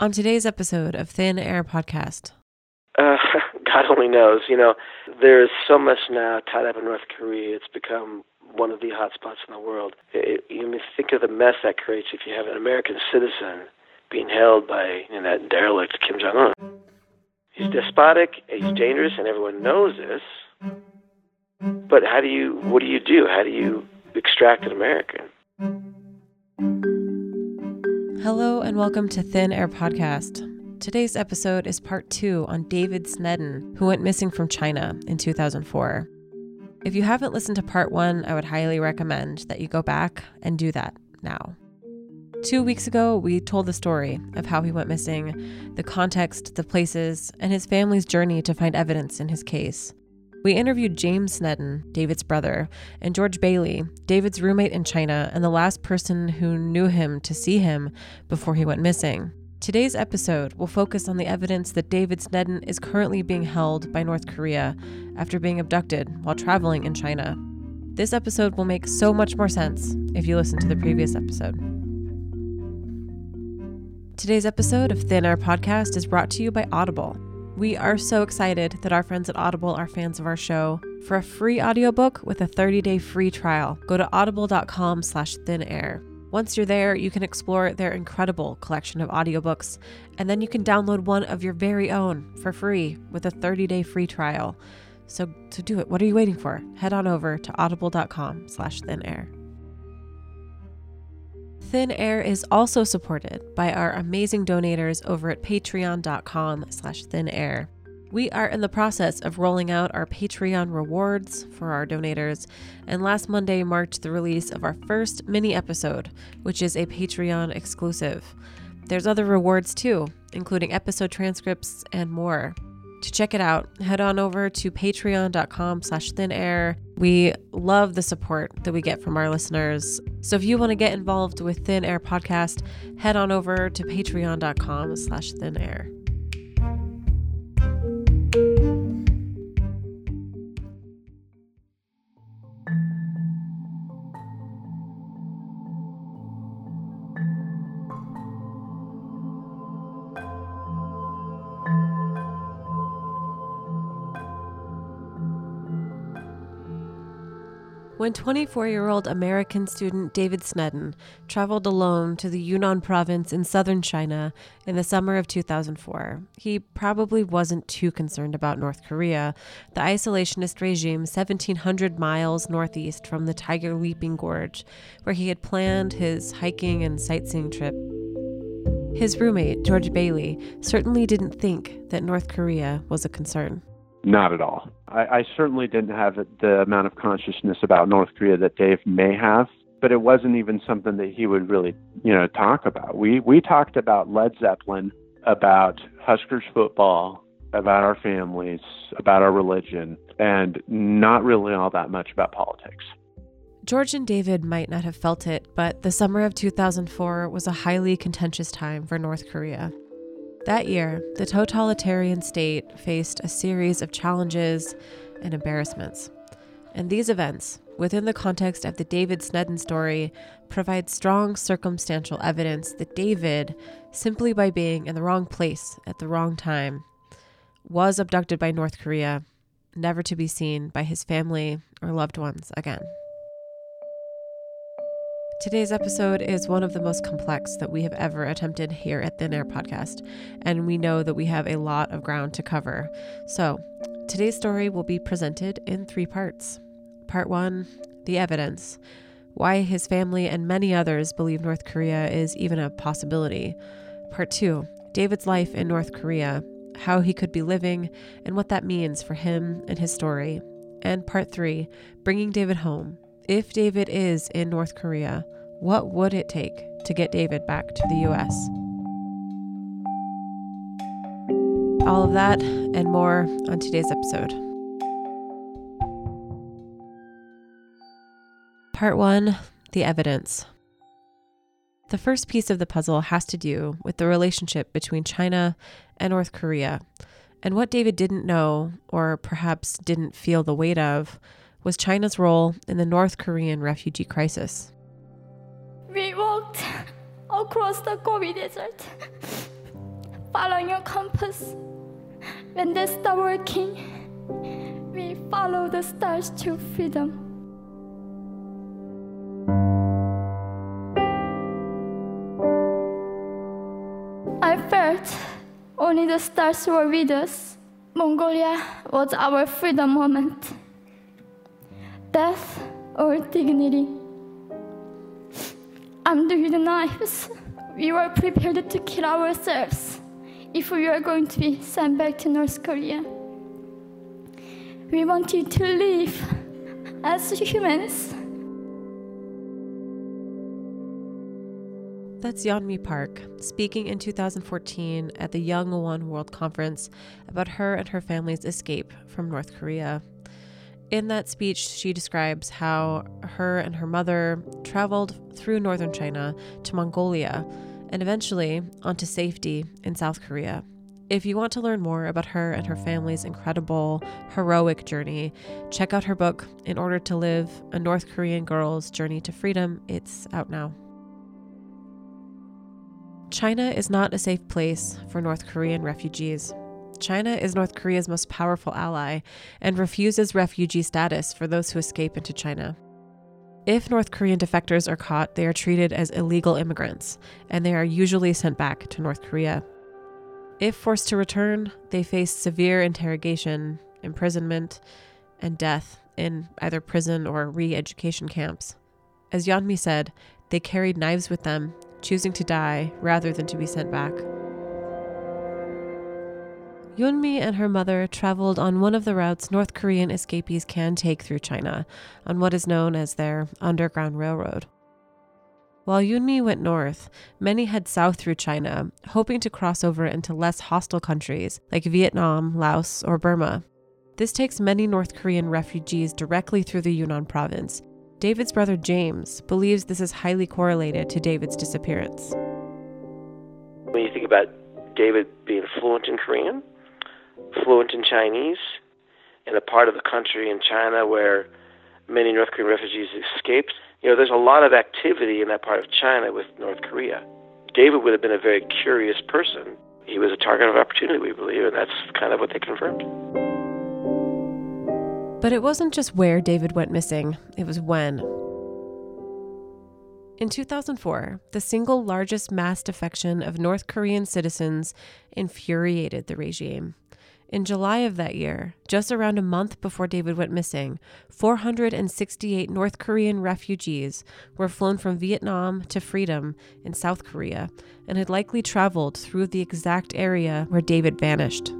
On today's episode of Thin Air Podcast, uh, God only knows. You know, there is so much now tied up in North Korea. It's become one of the hot spots in the world. It, you may think of the mess that creates if you have an American citizen being held by you know, that derelict Kim Jong Un. He's despotic, he's dangerous, and everyone knows this. But how do you? What do you do? How do you extract an American? Hello and welcome to Thin Air Podcast. Today's episode is part two on David Snedden, who went missing from China in 2004. If you haven't listened to part one, I would highly recommend that you go back and do that now. Two weeks ago, we told the story of how he went missing, the context, the places, and his family's journey to find evidence in his case. We interviewed James Snedden, David's brother, and George Bailey, David's roommate in China and the last person who knew him to see him before he went missing. Today's episode will focus on the evidence that David Snedden is currently being held by North Korea after being abducted while traveling in China. This episode will make so much more sense if you listen to the previous episode. Today's episode of Thin Air Podcast is brought to you by Audible. We are so excited that our friends at Audible are fans of our show. For a free audiobook with a 30-day free trial, go to audible.com slash thinair. Once you're there, you can explore their incredible collection of audiobooks, and then you can download one of your very own for free with a 30-day free trial. So, to do it, what are you waiting for? Head on over to audible.com slash thinair. Thin Air is also supported by our amazing donators over at patreon.com slash thinair. We are in the process of rolling out our Patreon rewards for our donators, and last Monday marked the release of our first mini episode, which is a Patreon exclusive. There's other rewards too, including episode transcripts and more to check it out, head on over to patreon.com slash thinair. We love the support that we get from our listeners. So if you want to get involved with Thin Air Podcast, head on over to patreon.com slash thinair. When 24 year old American student David Snedden traveled alone to the Yunnan province in southern China in the summer of 2004, he probably wasn't too concerned about North Korea, the isolationist regime 1,700 miles northeast from the Tiger Leaping Gorge, where he had planned his hiking and sightseeing trip. His roommate, George Bailey, certainly didn't think that North Korea was a concern. Not at all. I, I certainly didn't have the amount of consciousness about North Korea that Dave may have, but it wasn't even something that he would really, you know, talk about. We we talked about Led Zeppelin, about Huskers football, about our families, about our religion, and not really all that much about politics. George and David might not have felt it, but the summer of 2004 was a highly contentious time for North Korea. That year, the totalitarian state faced a series of challenges and embarrassments. And these events, within the context of the David Snedden story, provide strong circumstantial evidence that David, simply by being in the wrong place at the wrong time, was abducted by North Korea, never to be seen by his family or loved ones again. Today's episode is one of the most complex that we have ever attempted here at Thin Air Podcast, and we know that we have a lot of ground to cover. So, today's story will be presented in three parts. Part one the evidence, why his family and many others believe North Korea is even a possibility. Part two David's life in North Korea, how he could be living, and what that means for him and his story. And part three bringing David home if David is in North Korea, what would it take to get David back to the US? All of that and more on today's episode. Part 1 The Evidence. The first piece of the puzzle has to do with the relationship between China and North Korea. And what David didn't know, or perhaps didn't feel the weight of, was China's role in the North Korean refugee crisis. We walked across the Gobi Desert. following your compass. When they stop working, we followed the stars to freedom. I felt only the stars were with us. Mongolia was our freedom moment. Death or dignity. Under the knives, we were prepared to kill ourselves if we were going to be sent back to North Korea. We wanted to live as humans. That's Yeonmi Park speaking in 2014 at the Young One World Conference about her and her family's escape from North Korea. In that speech, she describes how her and her mother traveled through northern China to Mongolia and eventually onto safety in South Korea. If you want to learn more about her and her family's incredible, heroic journey, check out her book, In Order to Live A North Korean Girl's Journey to Freedom. It's out now. China is not a safe place for North Korean refugees. China is North Korea's most powerful ally and refuses refugee status for those who escape into China. If North Korean defectors are caught, they are treated as illegal immigrants, and they are usually sent back to North Korea. If forced to return, they face severe interrogation, imprisonment, and death in either prison or re education camps. As Yeonmi said, they carried knives with them, choosing to die rather than to be sent back. Yeonmi and her mother traveled on one of the routes North Korean escapees can take through China, on what is known as their Underground Railroad. While Yeonmi went north, many head south through China, hoping to cross over into less hostile countries like Vietnam, Laos, or Burma. This takes many North Korean refugees directly through the Yunnan province. David's brother James believes this is highly correlated to David's disappearance. When you think about David being fluent in Korean, fluent in Chinese in a part of the country in China where many North Korean refugees escaped. You know, there's a lot of activity in that part of China with North Korea. David would have been a very curious person. He was a target of opportunity, we believe, and that's kind of what they confirmed. But it wasn't just where David went missing, it was when. In 2004, the single largest mass defection of North Korean citizens infuriated the regime. In July of that year, just around a month before David went missing, 468 North Korean refugees were flown from Vietnam to freedom in South Korea and had likely traveled through the exact area where David vanished.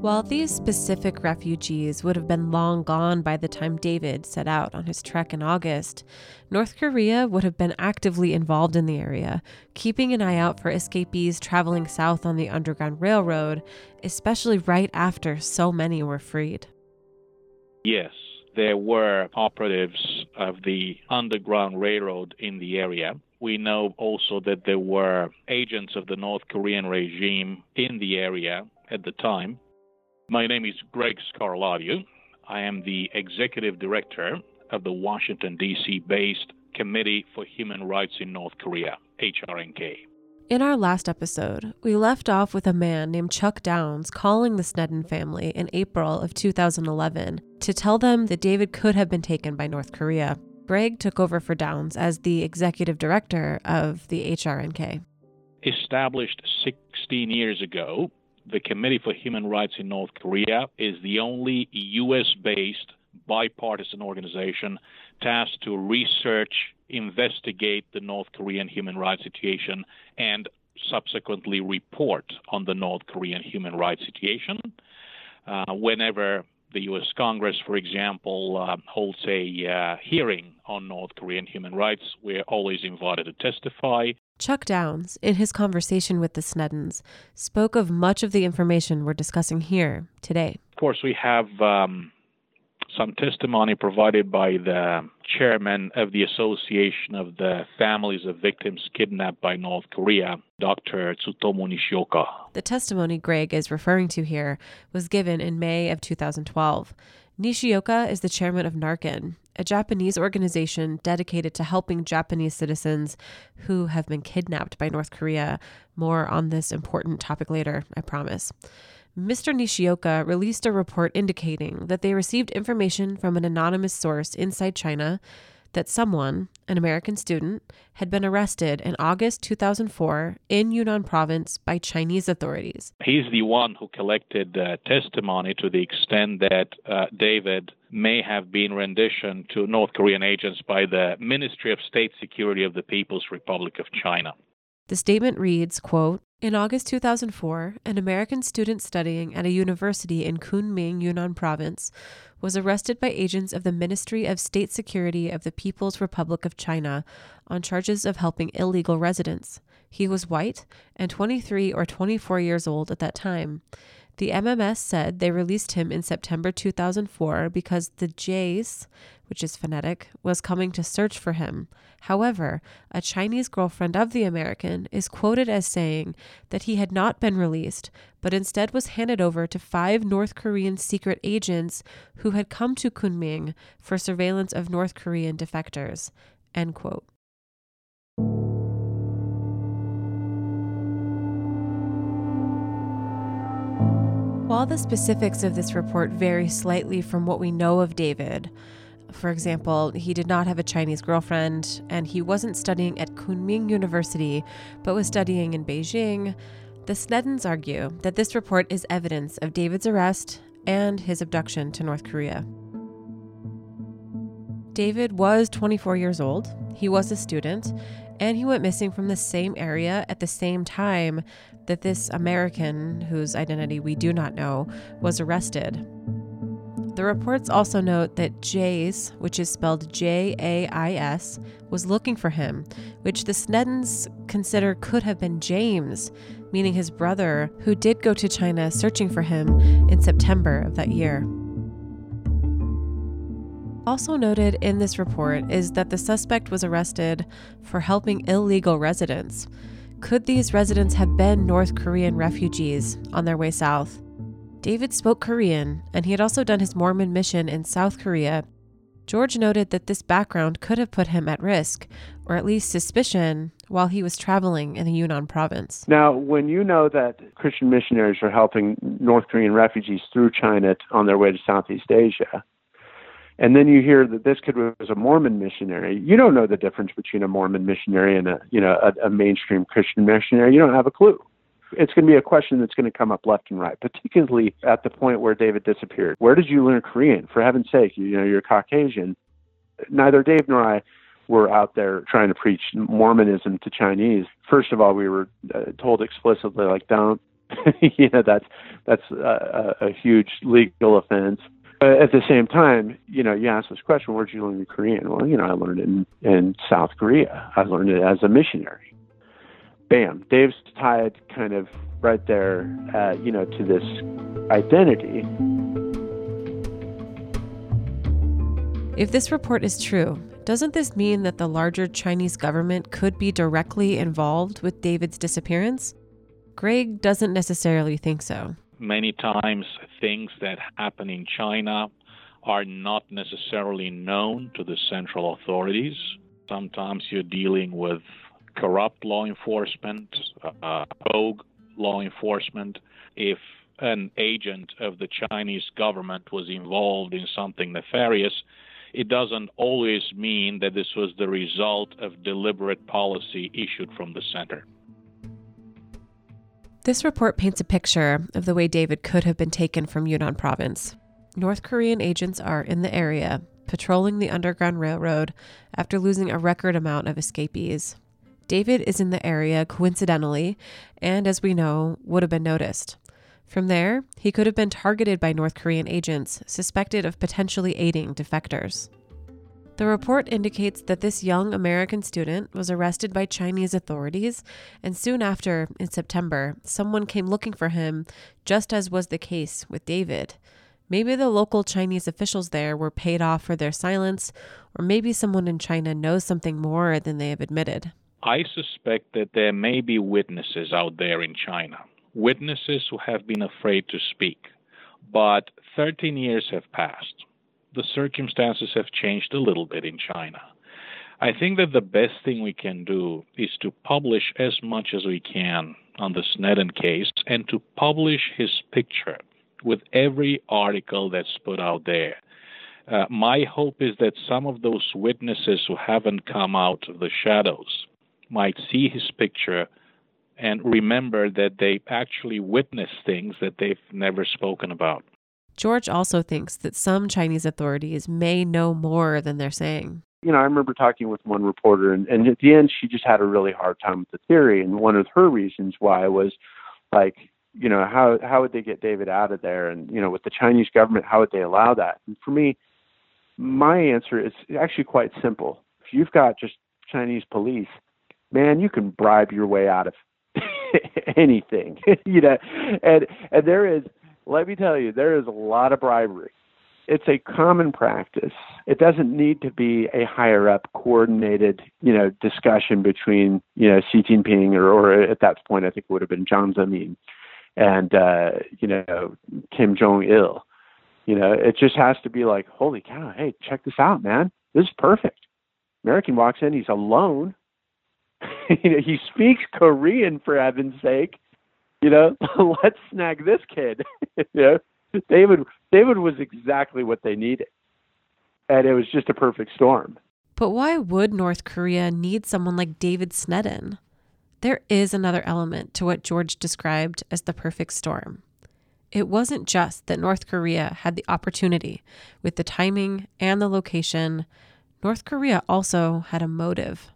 While these specific refugees would have been long gone by the time David set out on his trek in August, North Korea would have been actively involved in the area, keeping an eye out for escapees traveling south on the Underground Railroad, especially right after so many were freed. Yes, there were operatives of the Underground Railroad in the area. We know also that there were agents of the North Korean regime in the area at the time. My name is Greg Scarlatoiu. I am the executive director of the Washington, D.C. based Committee for Human Rights in North Korea, HRNK. In our last episode, we left off with a man named Chuck Downs calling the Snedden family in April of 2011 to tell them that David could have been taken by North Korea. Greg took over for Downs as the executive director of the HRNK. Established 16 years ago, the Committee for Human Rights in North Korea is the only U.S. based bipartisan organization tasked to research, investigate the North Korean human rights situation, and subsequently report on the North Korean human rights situation. Uh, whenever the U.S. Congress, for example, uh, holds a uh, hearing on North Korean human rights, we're always invited to testify. Chuck Downs, in his conversation with the Sneddens, spoke of much of the information we're discussing here today. Of course, we have um, some testimony provided by the chairman of the Association of the Families of Victims Kidnapped by North Korea, Dr. Tsutomu Nishioka. The testimony Greg is referring to here was given in May of 2012. Nishioka is the chairman of NARKN, a Japanese organization dedicated to helping Japanese citizens who have been kidnapped by North Korea. More on this important topic later, I promise. Mr. Nishioka released a report indicating that they received information from an anonymous source inside China that someone, an American student, had been arrested in August 2004 in Yunnan province by Chinese authorities. He's the one who collected uh, testimony to the extent that uh, David may have been rendition to North Korean agents by the Ministry of State Security of the People's Republic of China. The statement reads, quote, in August 2004, an American student studying at a university in Kunming, Yunnan province, was arrested by agents of the Ministry of State Security of the People's Republic of China on charges of helping illegal residents. He was white and 23 or 24 years old at that time. The MMS said they released him in September 2004 because the Jays, which is phonetic, was coming to search for him. However, a Chinese girlfriend of the American is quoted as saying that he had not been released, but instead was handed over to five North Korean secret agents who had come to Kunming for surveillance of North Korean defectors. End quote. While the specifics of this report vary slightly from what we know of David, for example, he did not have a Chinese girlfriend and he wasn't studying at Kunming University, but was studying in Beijing, the Sneddens argue that this report is evidence of David's arrest and his abduction to North Korea. David was 24 years old, he was a student, and he went missing from the same area at the same time that this American, whose identity we do not know, was arrested. The reports also note that Jays, which is spelled J A I S, was looking for him, which the Sneddens consider could have been James, meaning his brother, who did go to China searching for him in September of that year. Also noted in this report is that the suspect was arrested for helping illegal residents. Could these residents have been North Korean refugees on their way south? David spoke Korean, and he had also done his Mormon mission in South Korea. George noted that this background could have put him at risk, or at least suspicion, while he was traveling in the Yunnan province. Now, when you know that Christian missionaries are helping North Korean refugees through China on their way to Southeast Asia, and then you hear that this kid was a Mormon missionary. You don't know the difference between a Mormon missionary and a you know a, a mainstream Christian missionary. You don't have a clue. It's going to be a question that's going to come up left and right, particularly at the point where David disappeared. Where did you learn Korean? For heaven's sake, you, know you're Caucasian. Neither Dave nor I were out there trying to preach Mormonism to Chinese. First of all, we were uh, told explicitly like don't. you know that's that's a, a huge legal offense but at the same time, you know, you ask this question, where'd you learn Korean? Well, you know, I learned it in, in South Korea. I learned it as a missionary. Bam. Dave's tied kind of right there, uh, you know, to this identity. If this report is true, doesn't this mean that the larger Chinese government could be directly involved with David's disappearance? Greg doesn't necessarily think so many times things that happen in China are not necessarily known to the central authorities. Sometimes you're dealing with corrupt law enforcement, uh, rogue law enforcement. If an agent of the Chinese government was involved in something nefarious, it doesn't always mean that this was the result of deliberate policy issued from the center. This report paints a picture of the way David could have been taken from Yunnan province. North Korean agents are in the area, patrolling the Underground Railroad after losing a record amount of escapees. David is in the area coincidentally, and as we know, would have been noticed. From there, he could have been targeted by North Korean agents suspected of potentially aiding defectors. The report indicates that this young American student was arrested by Chinese authorities, and soon after, in September, someone came looking for him, just as was the case with David. Maybe the local Chinese officials there were paid off for their silence, or maybe someone in China knows something more than they have admitted. I suspect that there may be witnesses out there in China, witnesses who have been afraid to speak. But 13 years have passed. The circumstances have changed a little bit in China. I think that the best thing we can do is to publish as much as we can on the Snedden case and to publish his picture with every article that's put out there. Uh, my hope is that some of those witnesses who haven't come out of the shadows might see his picture and remember that they actually witnessed things that they've never spoken about. George also thinks that some Chinese authorities may know more than they're saying. You know, I remember talking with one reporter, and, and at the end, she just had a really hard time with the theory. And one of her reasons why was like, you know, how how would they get David out of there? And you know, with the Chinese government, how would they allow that? And for me, my answer is actually quite simple. If you've got just Chinese police, man, you can bribe your way out of anything. you know, and and there is, let me tell you, there is a lot of bribery. It's a common practice. It doesn't need to be a higher up coordinated, you know, discussion between, you know, Xi Jinping or, or at that point I think it would have been Jiang Zemin and uh, you know, Kim Jong Il. You know, it just has to be like, holy cow, hey, check this out, man. This is perfect. American walks in, he's alone you know, he speaks Korean for heaven's sake. You know, let's snag this kid. you know, David David was exactly what they needed. And it was just a perfect storm. But why would North Korea need someone like David Snedden? There is another element to what George described as the perfect storm. It wasn't just that North Korea had the opportunity with the timing and the location, North Korea also had a motive.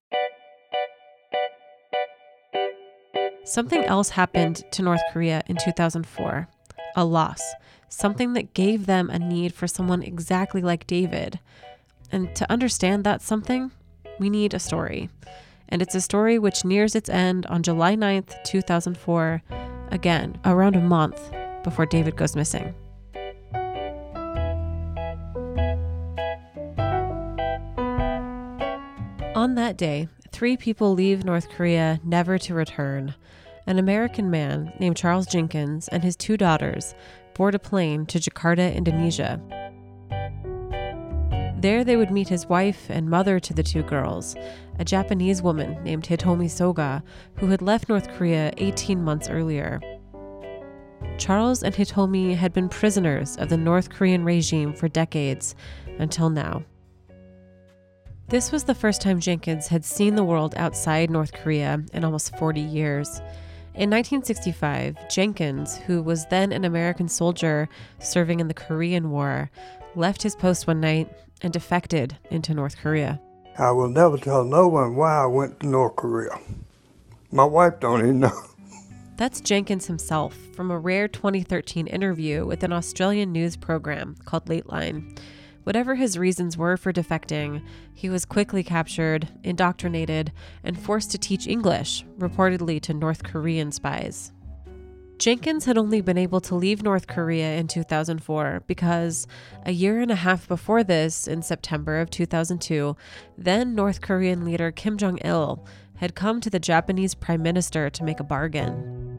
Something else happened to North Korea in 2004 a loss, something that gave them a need for someone exactly like David. And to understand that something, we need a story. And it's a story which nears its end on July 9th, 2004, again, around a month before David goes missing. On that day, three people leave North Korea never to return. An American man named Charles Jenkins and his two daughters board a plane to Jakarta, Indonesia. There, they would meet his wife and mother to the two girls, a Japanese woman named Hitomi Soga, who had left North Korea 18 months earlier. Charles and Hitomi had been prisoners of the North Korean regime for decades until now. This was the first time Jenkins had seen the world outside North Korea in almost 40 years. In 1965, Jenkins, who was then an American soldier serving in the Korean War, left his post one night and defected into North Korea. I will never tell no one why I went to North Korea. My wife don't even know. That's Jenkins himself from a rare 2013 interview with an Australian news program called Lateline. Whatever his reasons were for defecting, he was quickly captured, indoctrinated, and forced to teach English, reportedly to North Korean spies. Jenkins had only been able to leave North Korea in 2004 because a year and a half before this, in September of 2002, then North Korean leader Kim Jong il had come to the Japanese prime minister to make a bargain.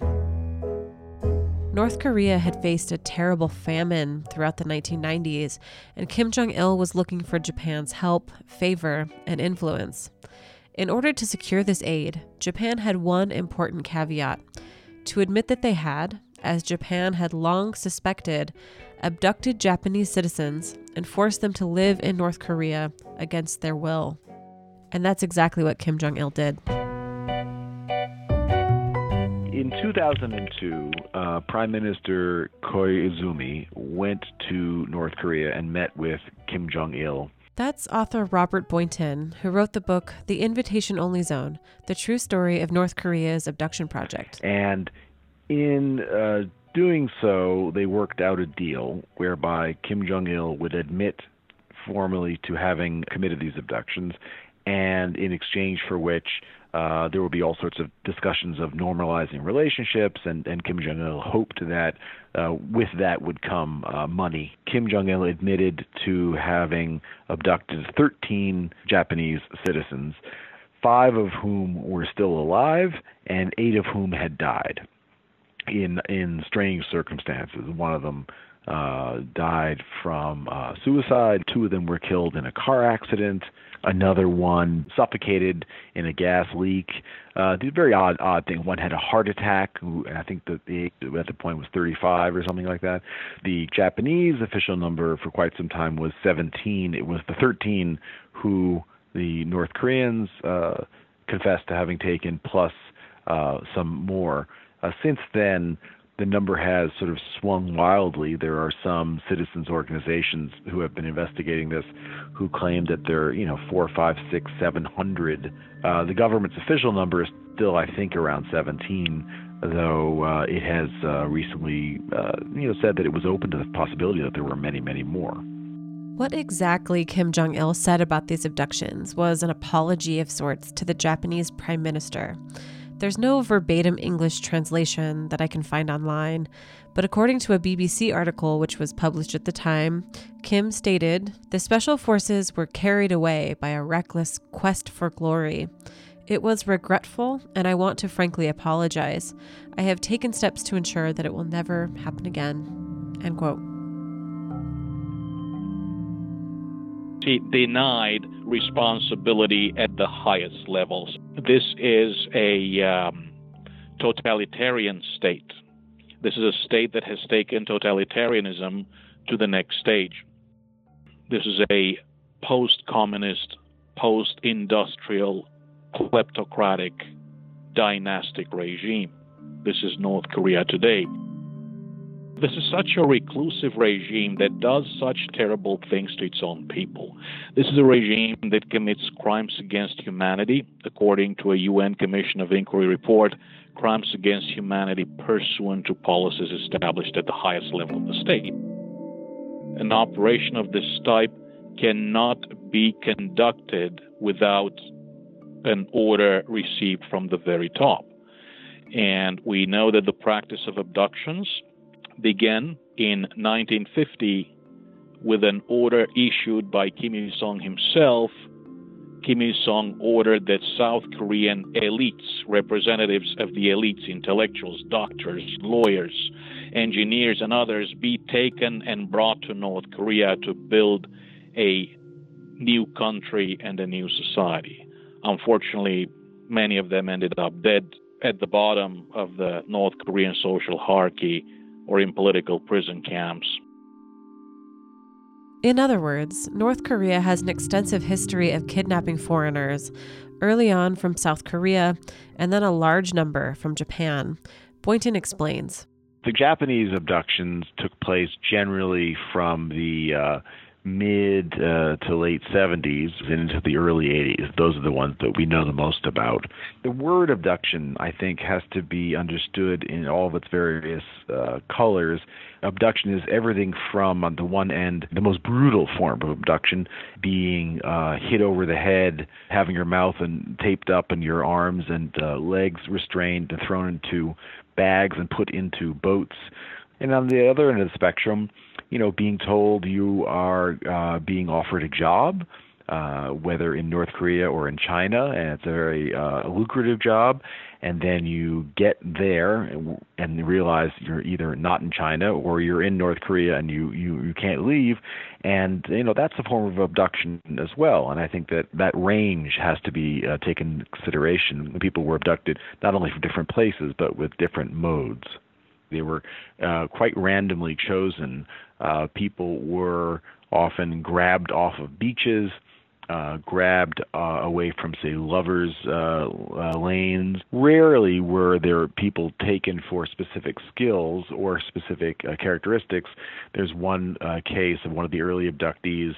North Korea had faced a terrible famine throughout the 1990s, and Kim Jong il was looking for Japan's help, favor, and influence. In order to secure this aid, Japan had one important caveat to admit that they had, as Japan had long suspected, abducted Japanese citizens and forced them to live in North Korea against their will. And that's exactly what Kim Jong il did. In 2002, uh, Prime Minister Koizumi went to North Korea and met with Kim Jong il. That's author Robert Boynton, who wrote the book The Invitation Only Zone The True Story of North Korea's Abduction Project. And in uh, doing so, they worked out a deal whereby Kim Jong il would admit formally to having committed these abductions, and in exchange for which uh, there will be all sorts of discussions of normalizing relationships, and, and Kim Jong il hoped that uh, with that would come uh, money. Kim Jong il admitted to having abducted 13 Japanese citizens, five of whom were still alive, and eight of whom had died in in strange circumstances. One of them uh, died from uh, suicide. Two of them were killed in a car accident. Another one suffocated in a gas leak. Uh, a very odd, odd thing. One had a heart attack. Who I think that the at the point was 35 or something like that. The Japanese official number for quite some time was 17. It was the 13 who the North Koreans uh, confessed to having taken, plus uh, some more. Uh, since then, the number has sort of swung wildly. There are some citizens organizations who have been investigating this who claim that there are, you know, four, five, six, seven hundred. Uh, the government's official number is still, I think, around 17, though uh, it has uh, recently, uh, you know, said that it was open to the possibility that there were many, many more. What exactly Kim Jong il said about these abductions was an apology of sorts to the Japanese prime minister. There's no verbatim English translation that I can find online, but according to a BBC article which was published at the time, Kim stated the special forces were carried away by a reckless quest for glory. It was regretful, and I want to frankly apologize. I have taken steps to ensure that it will never happen again. End quote. He denied responsibility at the highest levels. This is a um, totalitarian state. This is a state that has taken totalitarianism to the next stage. This is a post communist, post industrial, kleptocratic, dynastic regime. This is North Korea today. This is such a reclusive regime that does such terrible things to its own people. This is a regime that commits crimes against humanity, according to a UN Commission of Inquiry report, crimes against humanity pursuant to policies established at the highest level of the state. An operation of this type cannot be conducted without an order received from the very top. And we know that the practice of abductions began in 1950 with an order issued by Kim Il sung himself. Kim Il sung ordered that South Korean elites, representatives of the elites, intellectuals, doctors, lawyers, engineers, and others, be taken and brought to North Korea to build a new country and a new society. Unfortunately, many of them ended up dead at the bottom of the North Korean social hierarchy or in political prison camps. In other words, North Korea has an extensive history of kidnapping foreigners, early on from South Korea, and then a large number from Japan. Boynton explains. The Japanese abductions took place generally from the uh, mid uh, to late 70s and into the early 80s. Those are the ones that we know the most about. The word abduction, I think, has to be understood in all of its various uh, colors. Abduction is everything from, on the one end, the most brutal form of abduction being uh, hit over the head, having your mouth and taped up and your arms and uh, legs restrained and thrown into bags and put into boats. And on the other end of the spectrum, you know, being told you are uh, being offered a job, uh, whether in North Korea or in China, and it's a very uh, lucrative job, and then you get there and, and realize you're either not in China or you're in North Korea and you, you, you can't leave, and you know that's a form of abduction as well. And I think that that range has to be uh, taken into consideration. People were abducted not only from different places but with different modes. They were uh, quite randomly chosen. Uh, people were often grabbed off of beaches, uh, grabbed uh, away from, say, lovers' uh, uh, lanes. Rarely were there people taken for specific skills or specific characteristics. There's one case of one of the early abductees,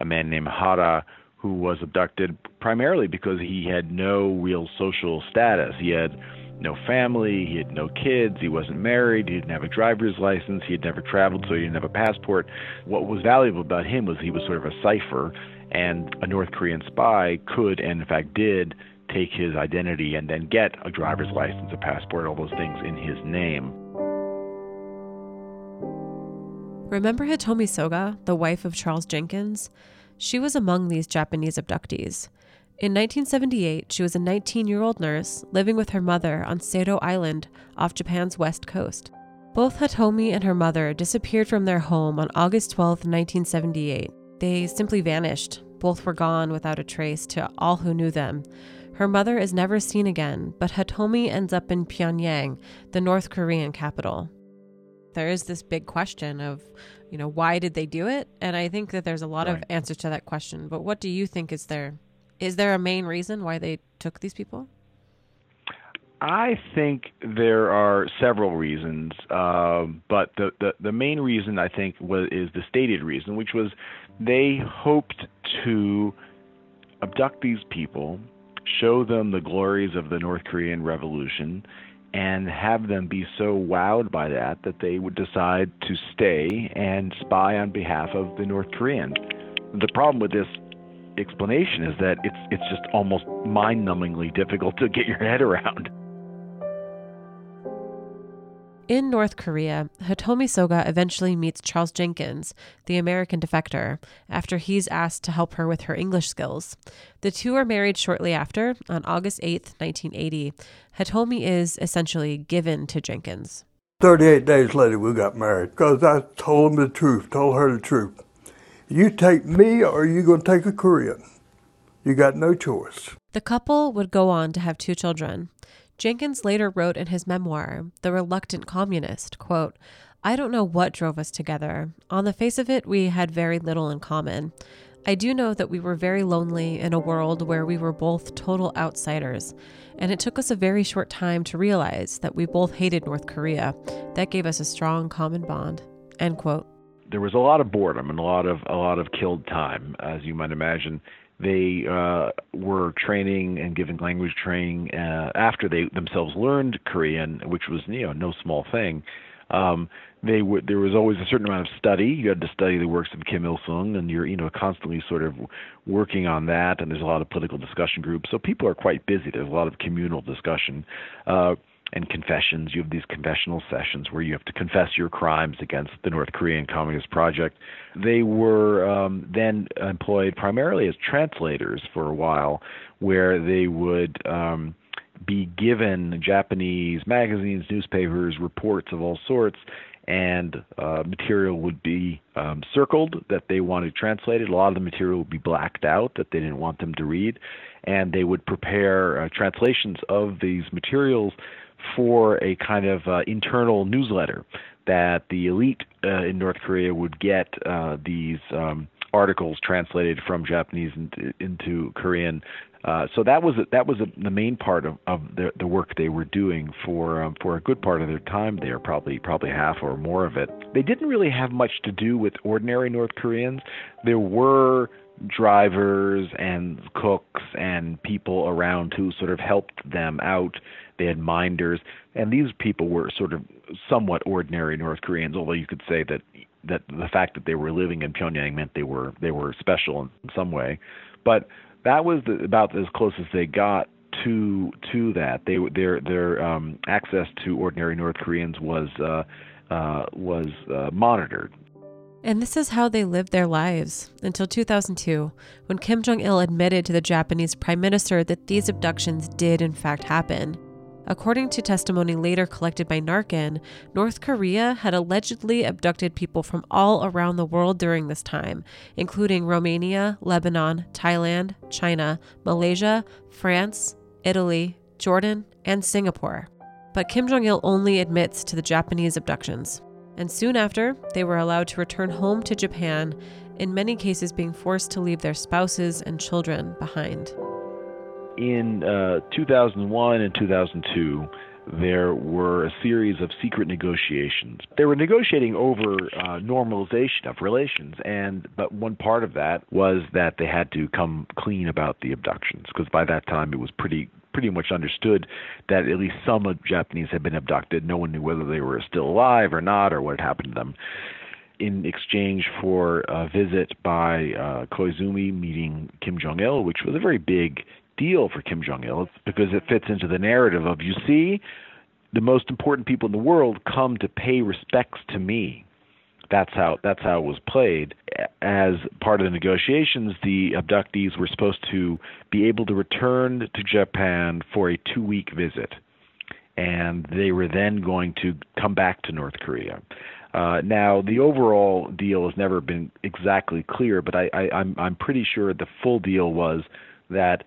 a man named Hara, who was abducted primarily because he had no real social status. He had no family, he had no kids, he wasn't married, he didn't have a driver's license, he had never traveled, so he didn't have a passport. What was valuable about him was he was sort of a cipher, and a North Korean spy could, and in fact did, take his identity and then get a driver's license, a passport, all those things in his name. Remember Hitomi Soga, the wife of Charles Jenkins? She was among these Japanese abductees. In 1978, she was a 19 year old nurse living with her mother on Sado Island off Japan's west coast. Both Hitomi and her mother disappeared from their home on August 12, 1978. They simply vanished. Both were gone without a trace to all who knew them. Her mother is never seen again, but Hitomi ends up in Pyongyang, the North Korean capital. There is this big question of, you know, why did they do it? And I think that there's a lot Right. of answers to that question. But what do you think is there? Is there a main reason why they took these people? I think there are several reasons, um, but the, the the main reason I think was is the stated reason, which was they hoped to abduct these people, show them the glories of the North Korean Revolution, and have them be so wowed by that that they would decide to stay and spy on behalf of the North Koreans. The problem with this explanation is that it's it's just almost mind-numbingly difficult to get your head around. In North Korea, Hitomi Soga eventually meets Charles Jenkins, the American defector, after he's asked to help her with her English skills. The two are married shortly after, on August 8th, 1980. Hitomi is essentially given to Jenkins. 38 days later, we got married because I told him the truth, told her the truth. You take me or you're going to take a Korean. You got no choice. The couple would go on to have two children. Jenkins later wrote in his memoir, The Reluctant Communist, quote, I don't know what drove us together. On the face of it, we had very little in common. I do know that we were very lonely in a world where we were both total outsiders, and it took us a very short time to realize that we both hated North Korea. That gave us a strong common bond. End quote. There was a lot of boredom and a lot of a lot of killed time, as you might imagine. They uh, were training and giving language training uh, after they themselves learned Korean, which was you know no small thing. Um, they would there was always a certain amount of study. You had to study the works of Kim Il Sung, and you're you know constantly sort of working on that. And there's a lot of political discussion groups, so people are quite busy. There's a lot of communal discussion. Uh, and confessions. You have these confessional sessions where you have to confess your crimes against the North Korean Communist Project. They were um, then employed primarily as translators for a while, where they would um, be given Japanese magazines, newspapers, reports of all sorts, and uh, material would be um, circled that they wanted translated. A lot of the material would be blacked out that they didn't want them to read, and they would prepare uh, translations of these materials for a kind of uh, internal newsletter that the elite uh, in North Korea would get uh, these um, articles translated from Japanese into, into Korean. Uh, so that was that was the main part of, of the, the work they were doing for um, for a good part of their time there, probably probably half or more of it. They didn't really have much to do with ordinary North Koreans. There were drivers and cooks and people around who sort of helped them out. They had minders, and these people were sort of somewhat ordinary North Koreans. Although you could say that that the fact that they were living in Pyongyang meant they were they were special in some way, but that was the, about as close as they got to to that. They their their um, access to ordinary North Koreans was uh, uh, was uh, monitored. And this is how they lived their lives until 2002, when Kim Jong il admitted to the Japanese prime minister that these abductions did in fact happen. According to testimony later collected by NARKN, North Korea had allegedly abducted people from all around the world during this time, including Romania, Lebanon, Thailand, China, Malaysia, France, Italy, Jordan, and Singapore. But Kim Jong il only admits to the Japanese abductions. And soon after, they were allowed to return home to Japan, in many cases being forced to leave their spouses and children behind. In uh, 2001 and 2002, there were a series of secret negotiations. They were negotiating over uh, normalization of relations, and but one part of that was that they had to come clean about the abductions, because by that time it was pretty pretty much understood that at least some of Japanese had been abducted. No one knew whether they were still alive or not, or what had happened to them. In exchange for a visit by uh, Koizumi meeting Kim Jong Il, which was a very big deal for Kim Jong il because it fits into the narrative of, you see, the most important people in the world come to pay respects to me. That's how that's how it was played. As part of the negotiations, the abductees were supposed to be able to return to Japan for a two-week visit, and they were then going to come back to North Korea. Uh, now, the overall deal has never been exactly clear, but I, I, I'm I'm pretty sure the full deal was that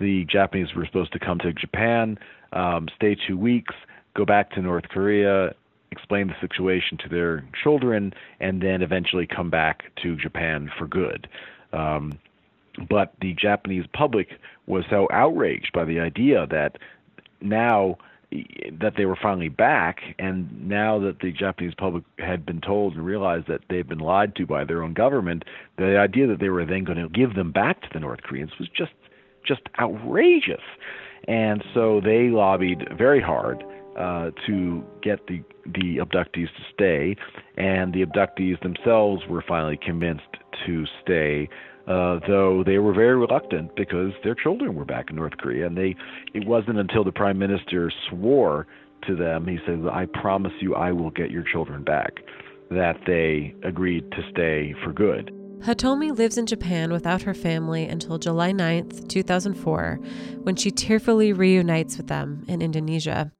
the Japanese were supposed to come to Japan, um, stay two weeks, go back to North Korea, explain the situation to their children, and then eventually come back to Japan for good. Um, but the Japanese public was so outraged by the idea that now that they were finally back, and now that the Japanese public had been told and realized that they'd been lied to by their own government, the idea that they were then going to give them back to the North Koreans was just just outrageous. And so they lobbied very hard uh, to get the the abductees to stay, and the abductees themselves were finally convinced to stay. Uh, though they were very reluctant because their children were back in North Korea, and they it wasn't until the prime minister swore to them, he said, "I promise you, I will get your children back," that they agreed to stay for good. Hitomi lives in Japan without her family until July 9th, 2004, when she tearfully reunites with them in Indonesia.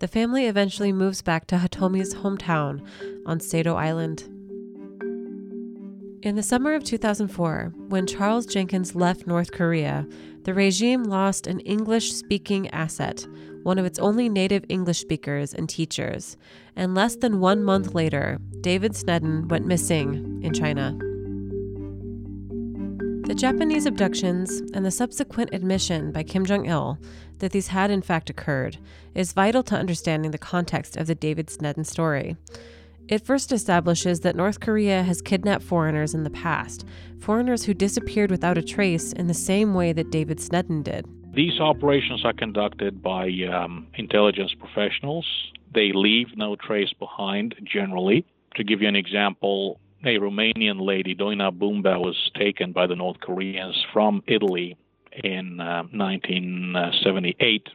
The family eventually moves back to Hitomi's hometown on Sado Island. In the summer of 2004, when Charles Jenkins left North Korea, the regime lost an English speaking asset, one of its only native English speakers and teachers, and less than one month later, David Snedden went missing in China. The Japanese abductions and the subsequent admission by Kim Jong il that these had in fact occurred is vital to understanding the context of the David Snedden story. It first establishes that North Korea has kidnapped foreigners in the past, foreigners who disappeared without a trace in the same way that David Snedden did. These operations are conducted by um, intelligence professionals. They leave no trace behind generally. To give you an example, a Romanian lady, Doina Bumbea, was taken by the North Koreans from Italy in uh, 1978.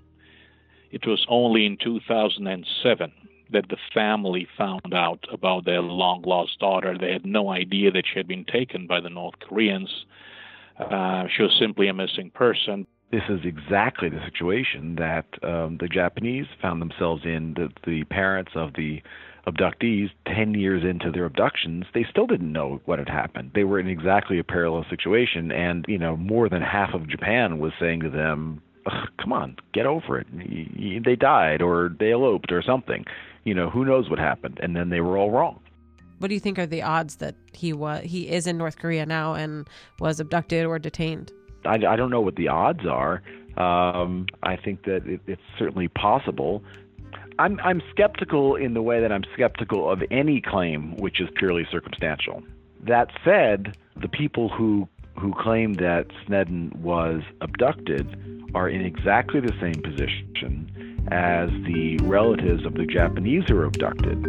It was only in 2007 that the family found out about their long lost daughter. They had no idea that she had been taken by the North Koreans. Uh, she was simply a missing person. This is exactly the situation that um, the Japanese found themselves in. The, the parents of the abductees 10 years into their abductions they still didn't know what had happened. They were in exactly a parallel situation and you know more than half of japan was saying to them come on get over it. They died or they eloped or something. You know who knows what happened? And then they were all wrong. What do you think are the odds that he was he is in north korea now and was abducted or detained i, I don't know what the odds are um, I think that it, it's certainly possible. I'm I'm skeptical in the way that I'm skeptical of any claim which is purely circumstantial. That said, the people who who claim that Snedden was abducted are in exactly the same position as the relatives of the Japanese who were abducted.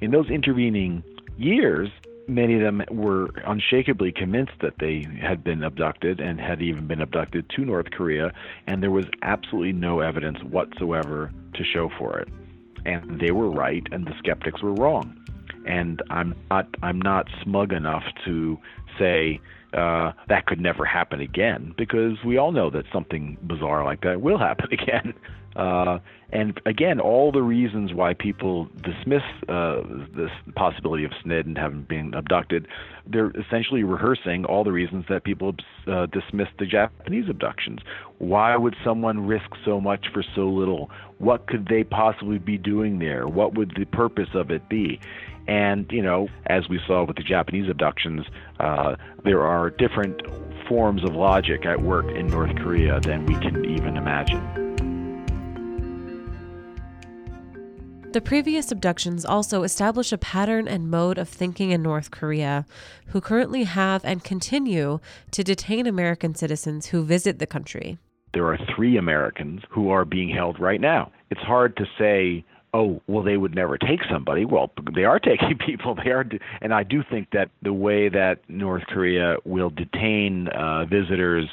In those intervening years, many of them were unshakably convinced that they had been abducted and had even been abducted to North Korea, and there was absolutely no evidence whatsoever to show for it. And they were right, and the skeptics were wrong. And I'm not I'm not smug enough to say uh, that could never happen again because we all know that something bizarre like that will happen again. Uh, and again, all the reasons why people dismiss uh, this possibility of Snedden having been abducted, they're essentially rehearsing all the reasons that people uh, dismiss the Japanese abductions. Why would someone risk so much for so little? What could they possibly be doing there? What would the purpose of it be? And, you know, as we saw with the Japanese abductions, uh, there are different forms of logic at work in North Korea than we can even imagine. The previous abductions also establish a pattern and mode of thinking in North Korea, who currently have and continue to detain American citizens who visit the country. There are three Americans who are being held right now. It's hard to say oh, well, they would never take somebody. Well, they are taking people. They are, and I do think that the way that North Korea will detain uh, visitors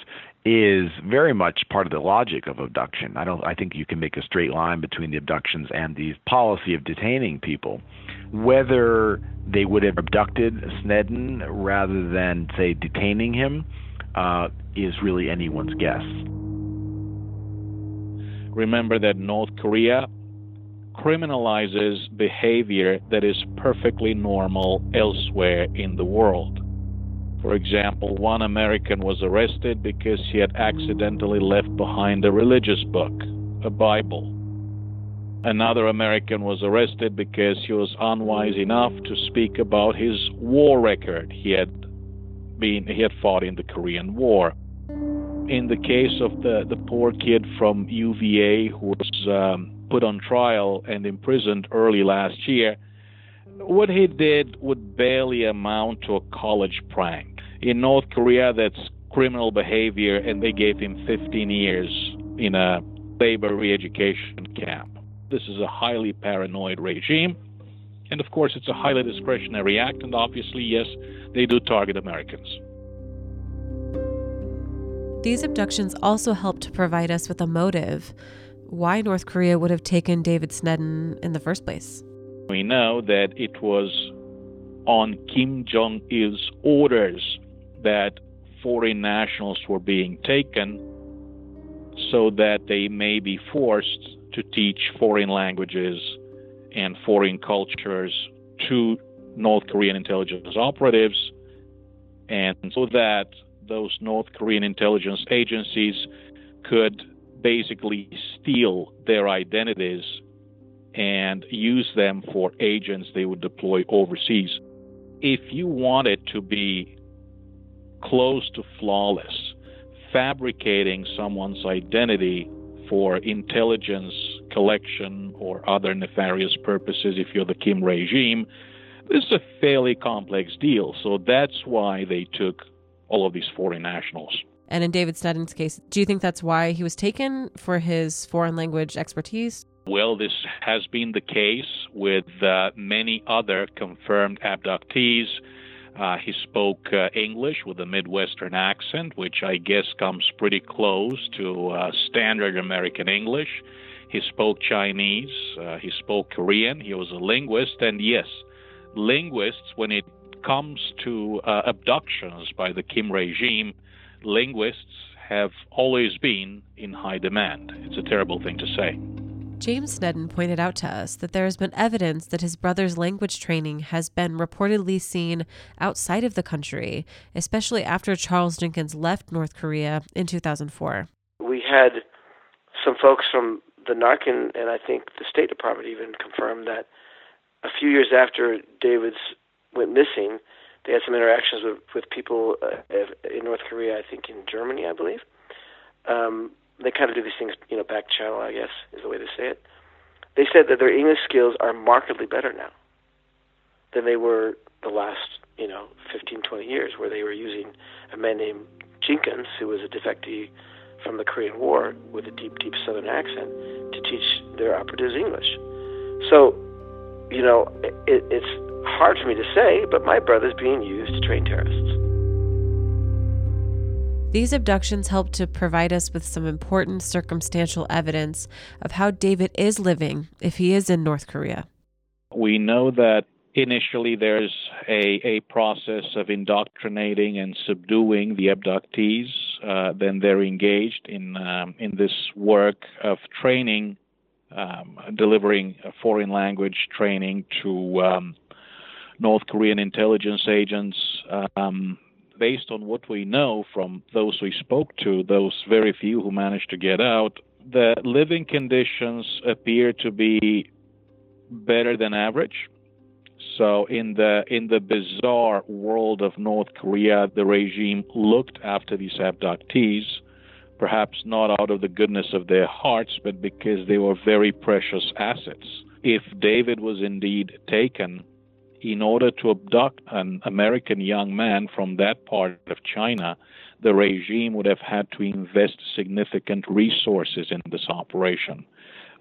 is very much part of the logic of abduction. I don't. I think you can make a straight line between the abductions and the policy of detaining people. Whether they would have abducted Snedden rather than say detaining him uh, is really anyone's guess. Remember that North Korea criminalizes behavior that is perfectly normal elsewhere in the world. For example, one American was arrested because he had accidentally left behind a religious book, a Bible. Another American was arrested because he was unwise enough to speak about his war record. He had been he had fought in the Korean War. In the case of the, the poor kid from UVA who was um, put on trial and imprisoned early last year, what he did would barely amount to a college prank. In North Korea, that's criminal behavior, and they gave him 15 years in a labor re education camp. This is a highly paranoid regime. And of course, it's a highly discretionary act, and obviously, yes, they do target Americans. These abductions also help to provide us with a motive why North Korea would have taken David Snedden in the first place. We know that it was on Kim Jong il's orders that foreign nationals were being taken so that they may be forced to teach foreign languages and foreign cultures to North Korean intelligence operatives, and so that those North Korean intelligence agencies could basically steal their identities and use them for agents they would deploy overseas. If you wanted to be close to flawless, fabricating someone's identity for intelligence collection or other nefarious purposes, if you're the Kim regime, this is a fairly complex deal. So that's why they took all of these foreign nationals. And in David Snedden's case, do you think that's why he was taken for his foreign language expertise? Well, this has been the case with uh, many other confirmed abductees. Uh, he spoke uh, English with a Midwestern accent, which I guess comes pretty close to uh, standard American English. He spoke Chinese. Uh, he spoke Korean. He was a linguist. And yes, linguists, when it comes to uh, abductions by the Kim regime, linguists have always been in high demand. It's a terrible thing to say. James Snedden pointed out to us that there has been evidence that his brother's language training has been reportedly seen outside of the country, especially after Charles Jenkins left North Korea in 2004. We had some folks from the NARKN and I think the State Department even confirmed that a few years after David's went missing, they had some interactions with with people uh, in North Korea. I think in Germany, I believe. Um, they kind of do these things, you know, back channel, I guess is the way to say it. They said that their English skills are markedly better now than they were the last, you know, 15, 20 years, where they were using a man named Jenkins, who was a defectee from the Korean War with a deep, deep Southern accent, to teach their operatives English. So, you know, it, it's hard for me to say, but my brother's being used to train terrorists. These abductions help to provide us with some important circumstantial evidence of how David is living if he is in North Korea. We know that initially there's a, a process of indoctrinating and subduing the abductees. Uh, then they're engaged in, um, in this work of training, um, delivering foreign language training to um, North Korean intelligence agents. Um, based on what we know from those we spoke to, those very few who managed to get out, the living conditions appear to be better than average. So in the in the bizarre world of North Korea, the regime looked after these abductees, perhaps not out of the goodness of their hearts, but because they were very precious assets. If David was indeed taken, in order to abduct an American young man from that part of China, the regime would have had to invest significant resources in this operation.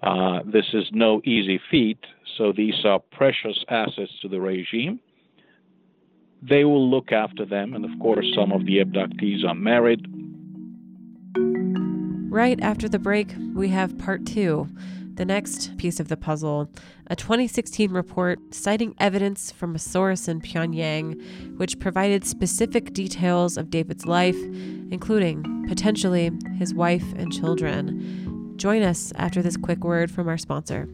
Uh, this is no easy feat, so these are precious assets to the regime. They will look after them, and of course, some of the abductees are married. Right after the break, we have part two the next piece of the puzzle, a 2016 report citing evidence from a source in Pyongyang, which provided specific details of David's life, including potentially his wife and children. Join us after this quick word from our sponsor.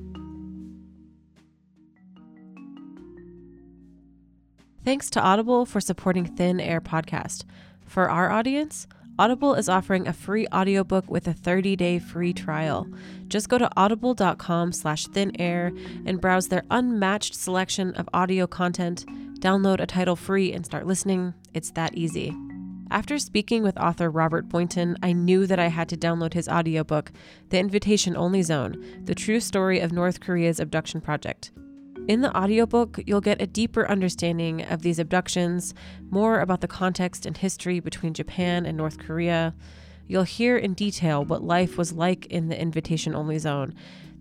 Thanks to Audible for supporting Thin Air Podcast. For our audience, Audible is offering a free audiobook with a 30-day free trial. Just go to audible.com slash thinair and browse their unmatched selection of audio content, download a title free, and start listening. It's that easy. After speaking with author Robert Boynton, I knew that I had to download his audiobook, The Invitation Only Zone, the true story of North Korea's abduction project. In the audiobook, you'll get a deeper understanding of these abductions, more about the context and history between Japan and North Korea. You'll hear in detail what life was like in the invitation only zone,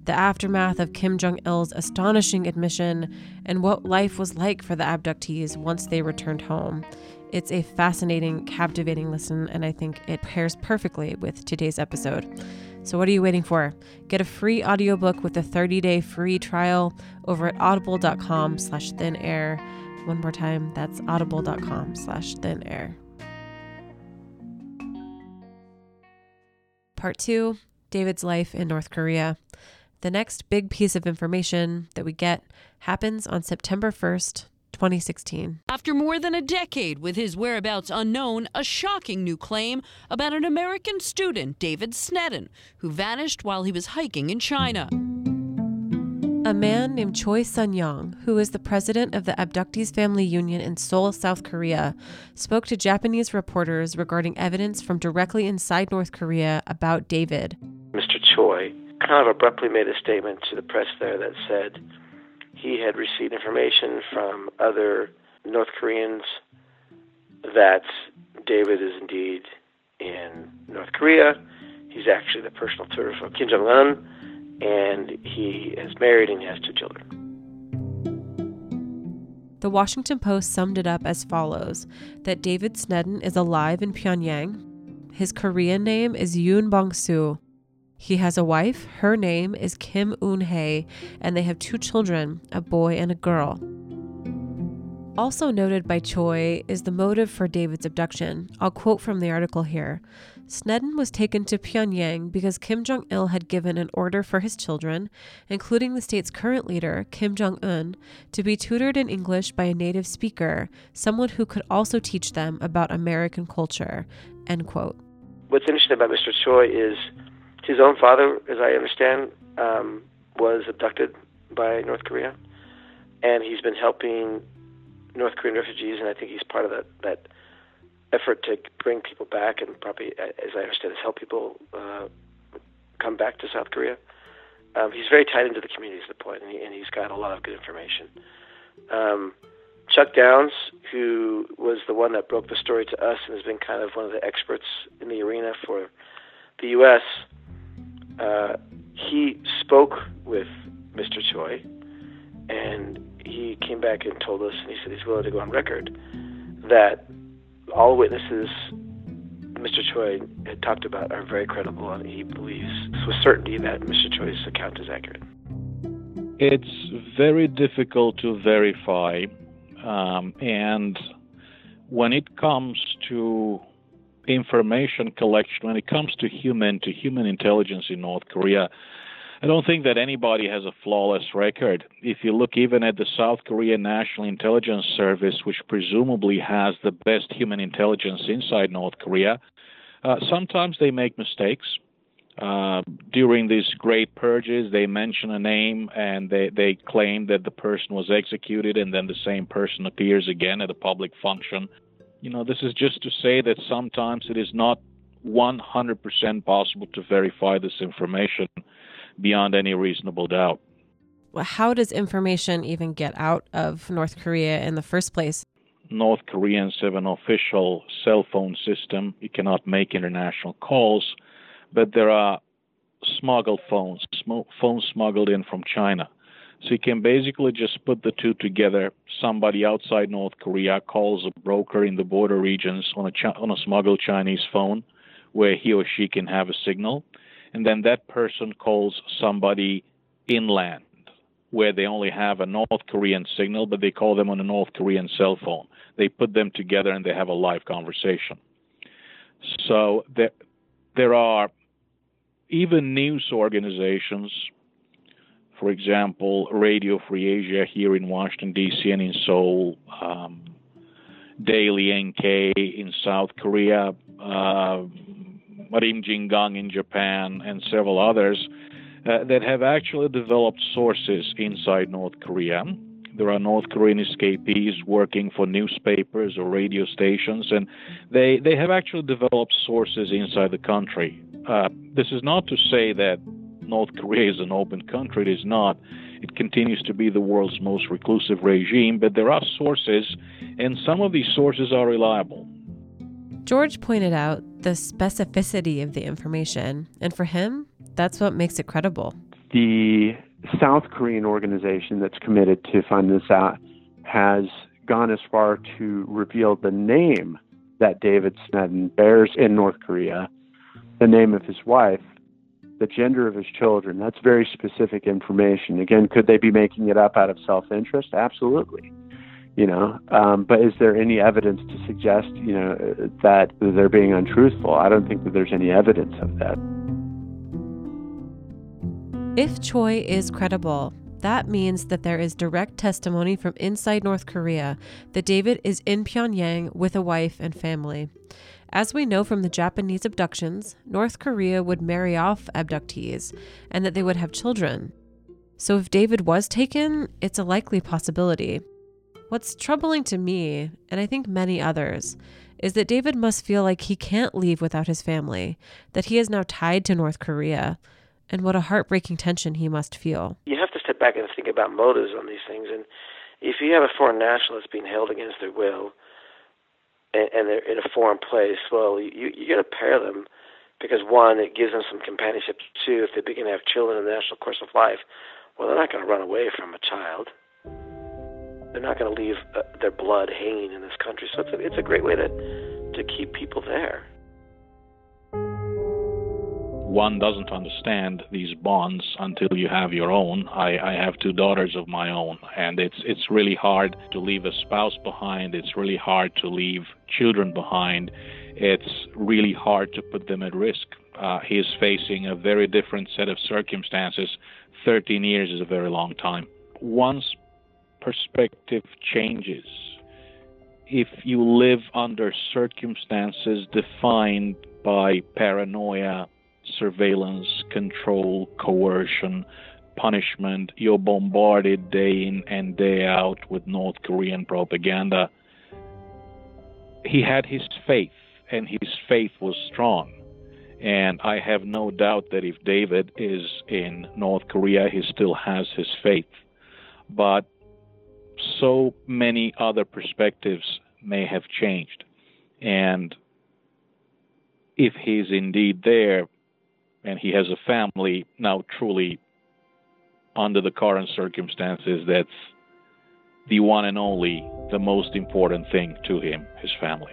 the aftermath of Kim Jong il's astonishing admission, and what life was like for the abductees once they returned home. It's a fascinating, captivating listen, and I think it pairs perfectly with today's episode. So what are you waiting for? Get a free audiobook with a 30-day free trial over at audible.com slash thinair. One more time, that's audible.com slash thinair. Part two, David's life in North Korea. The next big piece of information that we get happens on September 1st, 2016. After more than a decade with his whereabouts unknown, a shocking new claim about an American student, David Snedden, who vanished while he was hiking in China. A man named Choi Sung-ryong, who is the president of the Abductees Family Union in Seoul, South Korea, spoke to Japanese reporters regarding evidence from directly inside North Korea about David. Mr. Choi kind of abruptly made a statement to the press there that said, he had received information from other North Koreans that David is indeed in North Korea. He's actually the personal tutor for Kim Jong Un, and he is married and he has two children. The Washington Post summed it up as follows that David Snedden is alive in Pyongyang. His Korean name is Yoon Bong Soo, he has a wife. Her name is Kim Eun Hae, and they have two children, a boy and a girl. Also noted by Choi is the motive for David's abduction. I'll quote from the article here. Snedden was taken to Pyongyang because Kim Jong il had given an order for his children, including the state's current leader, Kim Jong un, to be tutored in English by a native speaker, someone who could also teach them about American culture. End quote. What's interesting about Mr. Choi is his own father, as I understand, um, was abducted by North Korea, and he's been helping North Korean refugees, and I think he's part of that that effort to bring people back, and probably, as I understand, is help people uh, come back to South Korea. Um, he's very tied into the community, is the point, and, he, and he's got a lot of good information. Um, Chuck Downs, who was the one that broke the story to us and has been kind of one of the experts in the arena for the U.S., uh, he spoke with Mr. Choi, and he came back and told us, and he said he's willing to go on record that all witnesses Mr. Choi had talked about are very credible, and he believes with certainty that Mr. Choi's account is accurate. It's very difficult to verify, um, and when it comes to information collection when it comes to human to human intelligence in North Korea. I don't think that anybody has a flawless record. If you look even at the South Korean National Intelligence Service, which presumably has the best human intelligence inside North Korea, uh, sometimes they make mistakes. Uh, during these great purges, they mention a name and they, they claim that the person was executed, and then the same person appears again at a public function you know, this is just to say that sometimes it is not 100% possible to verify this information beyond any reasonable doubt. Well, how does information even get out of North Korea in the first place? North Koreans have an official cell phone system. You cannot make international calls, but there are smuggled phones, sm- phones smuggled in from China. So you can basically just put the two together. Somebody outside North Korea calls a broker in the border regions on a on a smuggled Chinese phone, where he or she can have a signal, and then that person calls somebody inland where they only have a North Korean signal, but they call them on a North Korean cell phone. They put them together and they have a live conversation. So there, there are even news organizations for example, Radio Free Asia here in Washington, D.C. and in Seoul, um, Daily NK in South Korea, uh, Rim Jingang in Japan, and several others uh, that have actually developed sources inside North Korea. There are North Korean escapees working for newspapers or radio stations, and they, they have actually developed sources inside the country. Uh, this is not to say that North Korea is an open country. It is not. It continues to be the world's most reclusive regime, but there are sources, and some of these sources are reliable. George pointed out the specificity of the information, and for him, that's what makes it credible. The South Korean organization that's committed to find this out has gone as far to reveal the name that David Snedden bears in North Korea, the name of his wife, the gender of his children. That's very specific information. Again, could they be making it up out of self interest? Absolutely. You know, um, but is there any evidence to suggest, you know, that they're being untruthful? I don't think that there's any evidence of that. If Choi is credible, that means that there is direct testimony from inside North Korea that David is in Pyongyang with a wife and family. As we know from the Japanese abductions, North Korea would marry off abductees and that they would have children. So if David was taken, it's a likely possibility. What's troubling to me, and I think many others, is that David must feel like he can't leave without his family, that he is now tied to North Korea, and what a heartbreaking tension he must feel. You have to step back and think about motives on these things. And if you have a foreign nationalist being held against their will, and, and they're in a foreign place, well, you you got to pair them because one, it gives them some companionship. Two, if they begin to have children in the natural course of life, well, they're not going to run away from a child. They're not going to leave uh, their blood hanging in this country. So it's a, it's a great way to to keep people there one doesn't understand these bonds until you have your own. I, I have two daughters of my own, and it's it's really hard to leave a spouse behind. It's really hard to leave children behind. It's really hard to put them at risk. Uh, he is facing a very different set of circumstances. 13 years is a very long time. Once perspective changes, if you live under circumstances defined by paranoia, surveillance, control, coercion, punishment. You're bombarded day in and day out with North Korean propaganda. He had his faith, and his faith was strong. And I have no doubt that if David is in North Korea, he still has his faith. But so many other perspectives may have changed. And if he's indeed there, and he has a family now truly under the current circumstances that's the one and only the most important thing to him his family.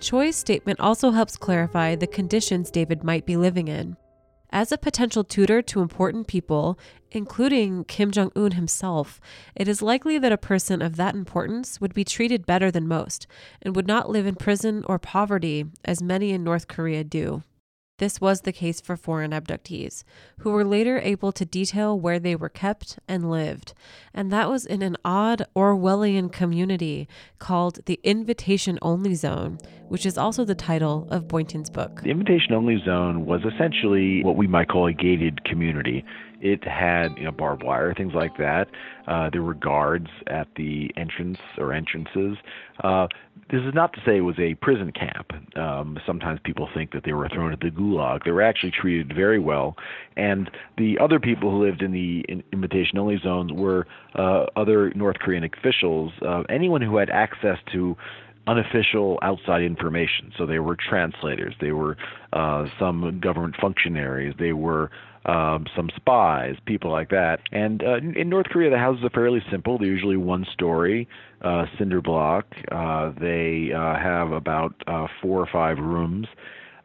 Choi's statement also helps clarify the conditions david might be living in as a potential tutor to important people, including Kim Jong un himself, it is likely that a person of that importance would be treated better than most and would not live in prison or poverty as many in North Korea do. This was the case for foreign abductees, who were later able to detail where they were kept and lived. And that was in an odd Orwellian community called the Invitation Only Zone, which is also the title of Boynton's book. The Invitation Only Zone was essentially what we might call a gated community. It had you know barbed wire, things like that. Uh, there were guards at the entrance or entrances. Uh, this is not to say it was a prison camp. Um, sometimes people think that they were thrown at the gulag. They were actually treated very well, and the other people who lived in the in invitation-only zones were uh, other North Korean officials, uh, anyone who had access to unofficial outside information. So they were translators, they were uh, some government functionaries, they were um, some spies, people like that. And uh, in North Korea, the houses are fairly simple. They're usually one story, uh, cinder block. Uh, they uh, have about uh, four or five rooms.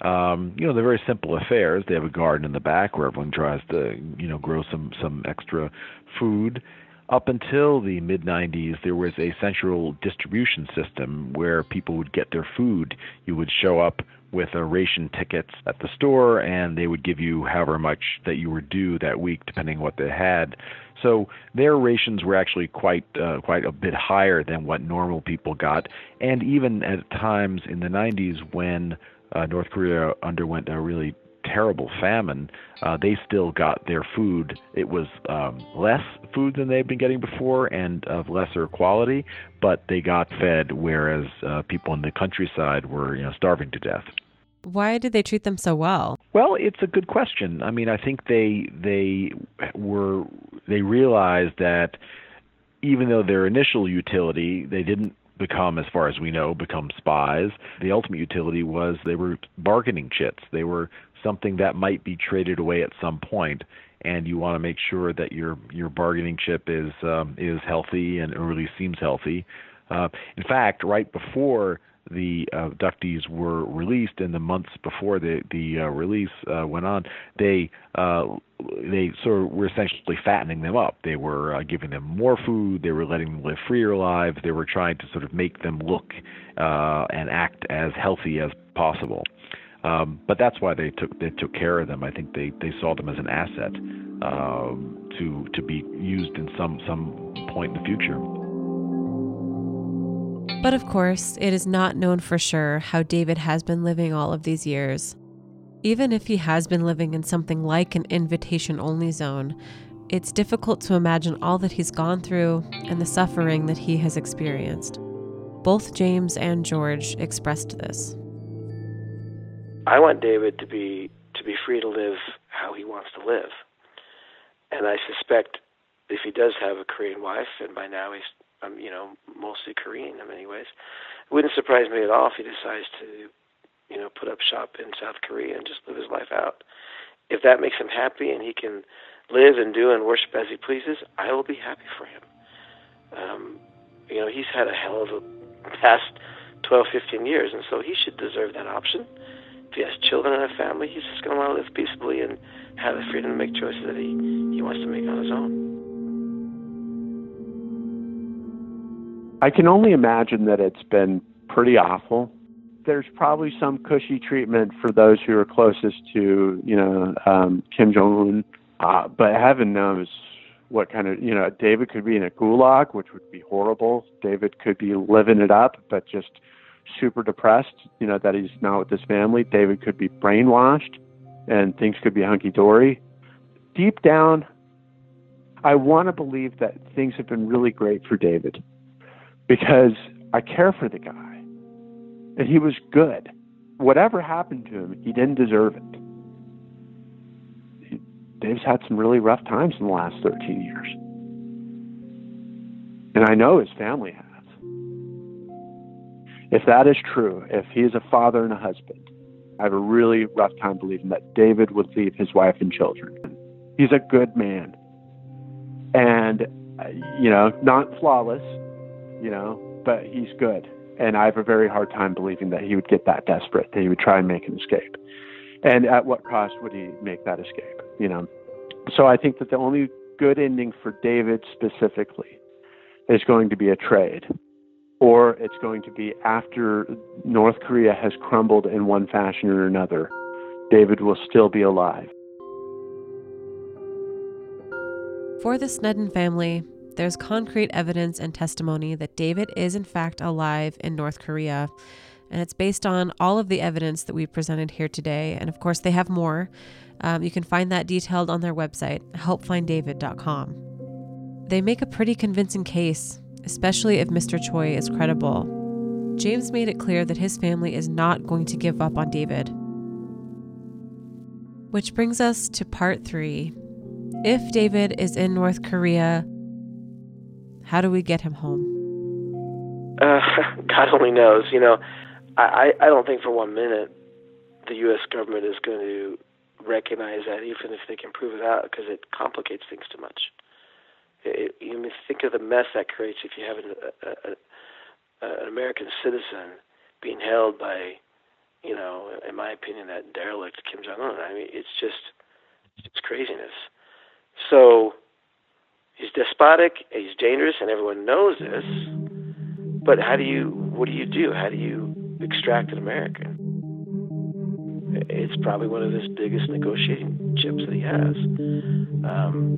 Um, you know, they're very simple affairs. They have a garden in the back where everyone tries to, you know, grow some some extra food. Up until the mid 90s, there was a central distribution system where people would get their food. You would show up with a ration tickets at the store, and they would give you however much that you were due that week, depending what they had. So their rations were actually quite uh, quite a bit higher than what normal people got, and even at times in the 90s when uh, North Korea underwent a really terrible famine, uh, they still got their food. It was um, less food than they'd been getting before and of lesser quality, but they got fed, whereas uh, people in the countryside were you know starving to death. Why did they treat them so well? Well, it's a good question. I mean, I think they they were they realized that even though their initial utility, they didn't become, as far as we know, become spies. The ultimate utility was they were bargaining chits. They were something that might be traded away at some point, and you want to make sure that your your bargaining chip is um, is healthy and at seems healthy. Uh, in fact, right before the uh, were released, in the months before the the uh, release uh, went on, they uh, they sort of were essentially fattening them up. They were uh, giving them more food. They were letting them live freer lives. They were trying to sort of make them look uh, and act as healthy as possible. Um, but that's why they took they took care of them. I think they, they saw them as an asset um, to to be used in some some point in the future. But of course, it is not known for sure how David has been living all of these years. Even if he has been living in something like an invitation only zone, it's difficult to imagine all that he's gone through and the suffering that he has experienced. Both James and George expressed this. I want David to be to be free to live how he wants to live, and I suspect if he does have a Korean wife, and by now he's um, you know mostly Korean in many ways, it wouldn't surprise me at all if he decides to you know put up shop in South Korea and just live his life out. If that makes him happy and he can live and do and worship as he pleases, I will be happy for him. Um, you know, he's had a hell of a past 12, 15 years, and so he should deserve that option he has children and a family, he's just going to want to live peaceably and have the freedom to make choices that he, he wants to make on his own. I can only imagine that it's been pretty awful. There's probably some cushy treatment for those who are closest to, you know, um, Kim Jong Un, uh, but heaven knows what kind of, you know, David could be in a gulag, which would be horrible. David could be living it up, but just super depressed, you know, that he's not with his family. David could be brainwashed and things could be hunky dory. Deep down, I want to believe that things have been really great for David because I care for the guy and he was good. Whatever happened to him, he didn't deserve it. Dave's had some really rough times in the last 13 years. And I know his family has. If that is true, if he is a father and a husband, I have a really rough time believing that David would leave his wife and children. He's a good man. And, uh, you know, not flawless, you know, but he's good. And I have a very hard time believing that he would get that desperate, that he would try and make an escape. And at what cost would he make that escape, you know? So I think that the only good ending for David specifically is going to be a trade or it's going to be after North Korea has crumbled in one fashion or another, David will still be alive. For the Snedden family, there's concrete evidence and testimony that David is in fact alive in North Korea. And it's based on all of the evidence that we've presented here today. And of course, they have more. Um, you can find that detailed on their website, helpfinddavid.com. They make a pretty convincing case, especially if Mr. Choi is credible. James made it clear that his family is not going to give up on David. Which brings us to part three. If David is in North Korea, how do we get him home? Uh, God only knows. You know, I, I don't think for one minute the U.S. government is going to recognize that, even if they can prove it out, because it complicates things too much. It, you think of the mess that creates if you have an, a, a, an American citizen being held by, you know, in my opinion, that derelict Kim Jong Un. I mean, it's just it's craziness. So he's despotic, he's dangerous, and everyone knows this. But how do you? What do you do? How do you extract an American? It's probably one of his biggest negotiating chips that he has. Um,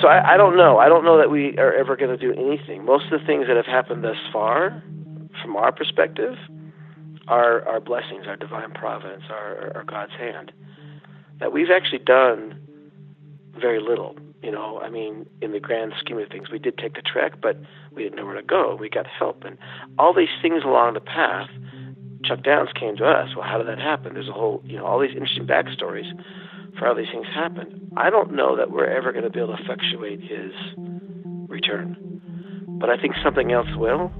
so I, I don't know. I don't know that we are ever going to do anything. Most of the things that have happened thus far, from our perspective, are our blessings, our divine providence, our, our God's hand. That we've actually done very little. You know, I mean, in the grand scheme of things, we did take the trek, but we didn't know where to go. We got help, and all these things along the path. Chuck Downs came to us. Well, how did that happen? There's a whole, you know, all these interesting backstories for how these things happen. I don't know that we're ever going to be able to effectuate his return, but I think something else will,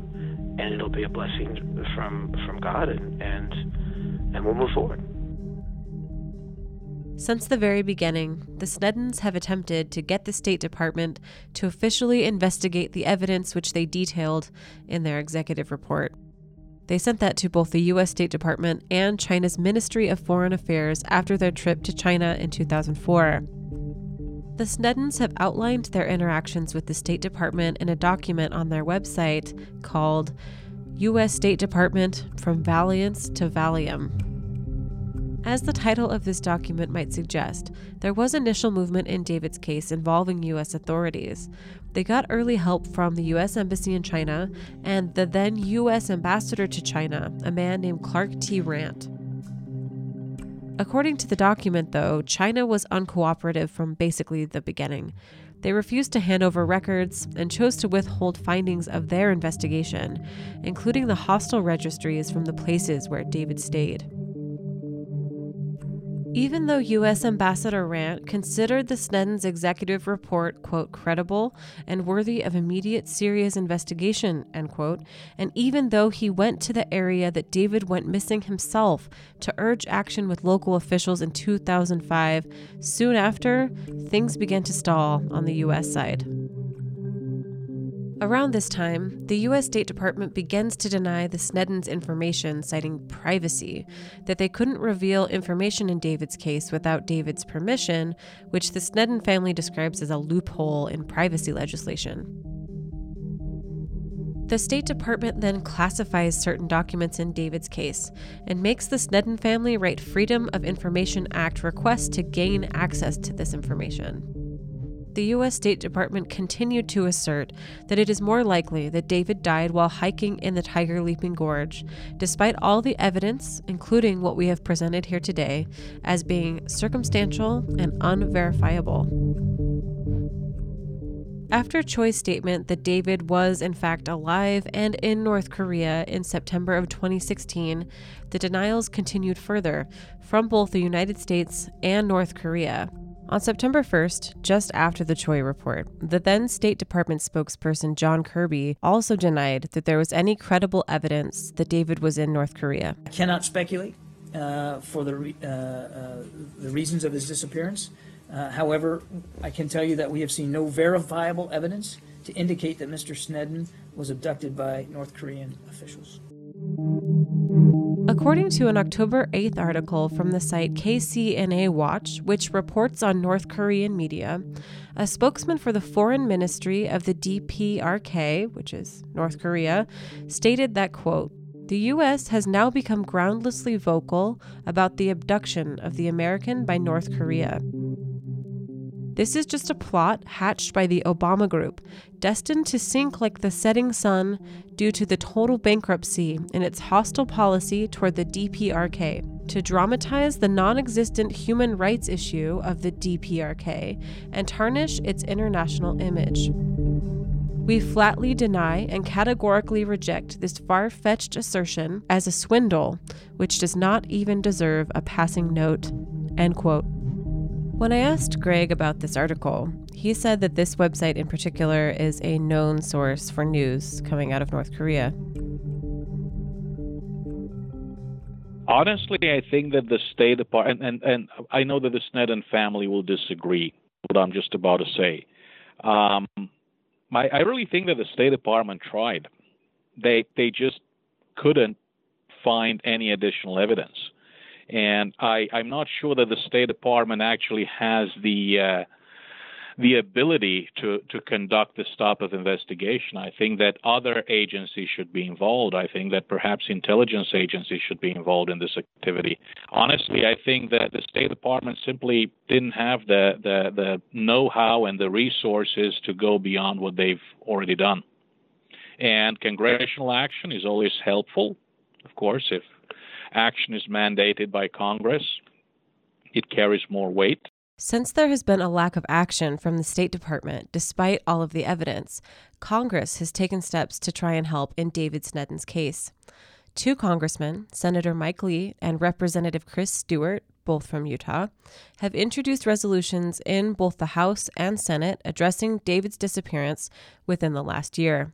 and it'll be a blessing from from God, and and and we'll move forward. Since the very beginning, the Sneddens have attempted to get the State Department to officially investigate the evidence which they detailed in their executive report. They sent that to both the U.S. State Department and China's Ministry of Foreign Affairs after their trip to China in 2004. The Sneddens have outlined their interactions with the State Department in a document on their website called U.S. State Department From Valiance to Valium. As the title of this document might suggest, there was initial movement in David's case involving U.S. authorities. They got early help from the U.S. Embassy in China and the then U.S. Ambassador to China, a man named Clark T. Randt. According to the document, though, China was uncooperative from basically the beginning. They refused to hand over records and chose to withhold findings of their investigation, including the hostel registries from the places where David stayed. Even though U.S. Ambassador Randt considered the Sneddens' executive report, quote, credible and worthy of immediate serious investigation, end quote, and even though he went to the area that David went missing himself to urge action with local officials in 2005, soon after, things began to stall on the U.S. side. Around this time, the U.S. State Department begins to deny the Sneddens information, citing privacy, that they couldn't reveal information in David's case without David's permission, which the Snedden family describes as a loophole in privacy legislation. The State Department then classifies certain documents in David's case and makes the Snedden family write Freedom of Information Act requests to gain access to this information the U.S. State Department continued to assert that it is more likely that David died while hiking in the Tiger Leaping Gorge, despite all the evidence, including what we have presented here today, as being circumstantial and unverifiable. After Choi's statement that David was in fact alive and in North Korea in September of 2016, the denials continued further from both the United States and North Korea. On September 1st, just after the Choi report, the then State Department spokesperson John Kirby also denied that there was any credible evidence that David was in North Korea. I cannot speculate uh, for the, re- uh, uh, the reasons of his disappearance. Uh, however, I can tell you that we have seen no verifiable evidence to indicate that Mr. Snedden was abducted by North Korean officials. According to an October 8th article from the site KCNA Watch, which reports on North Korean media, a spokesman for the Foreign Ministry of the DPRK, which is North Korea, stated that, quote, the U.S. has now become groundlessly vocal about the abduction of the American by North Korea. This is just a plot hatched by the Obama group, destined to sink like the setting sun due to the total bankruptcy in its hostile policy toward the DPRK, to dramatize the non existent human rights issue of the DPRK and tarnish its international image. We flatly deny and categorically reject this far fetched assertion as a swindle, which does not even deserve a passing note. End quote. When I asked Greg about this article, he said that this website in particular is a known source for news coming out of North Korea. Honestly, I think that the State Department, and, and, I know that the Snedden family will disagree with what I'm just about to say. Um, I, I really think that the State Department tried. They they just couldn't find any additional evidence and I, I'm not sure that the State Department actually has the uh, the ability to, to conduct this type of investigation. I think that other agencies should be involved. I think that perhaps intelligence agencies should be involved in this activity. Honestly, I think that the State Department simply didn't have the, the, the know how and the resources to go beyond what they've already done. And congressional action is always helpful, of course, if action is mandated by Congress, it carries more weight. Since there has been a lack of action from the State Department, despite all of the evidence, Congress has taken steps to try and help in David Snedden's case. Two congressmen, Senator Mike Lee and Representative Chris Stewart, both from Utah, have introduced resolutions in both the House and Senate addressing David's disappearance within the last year.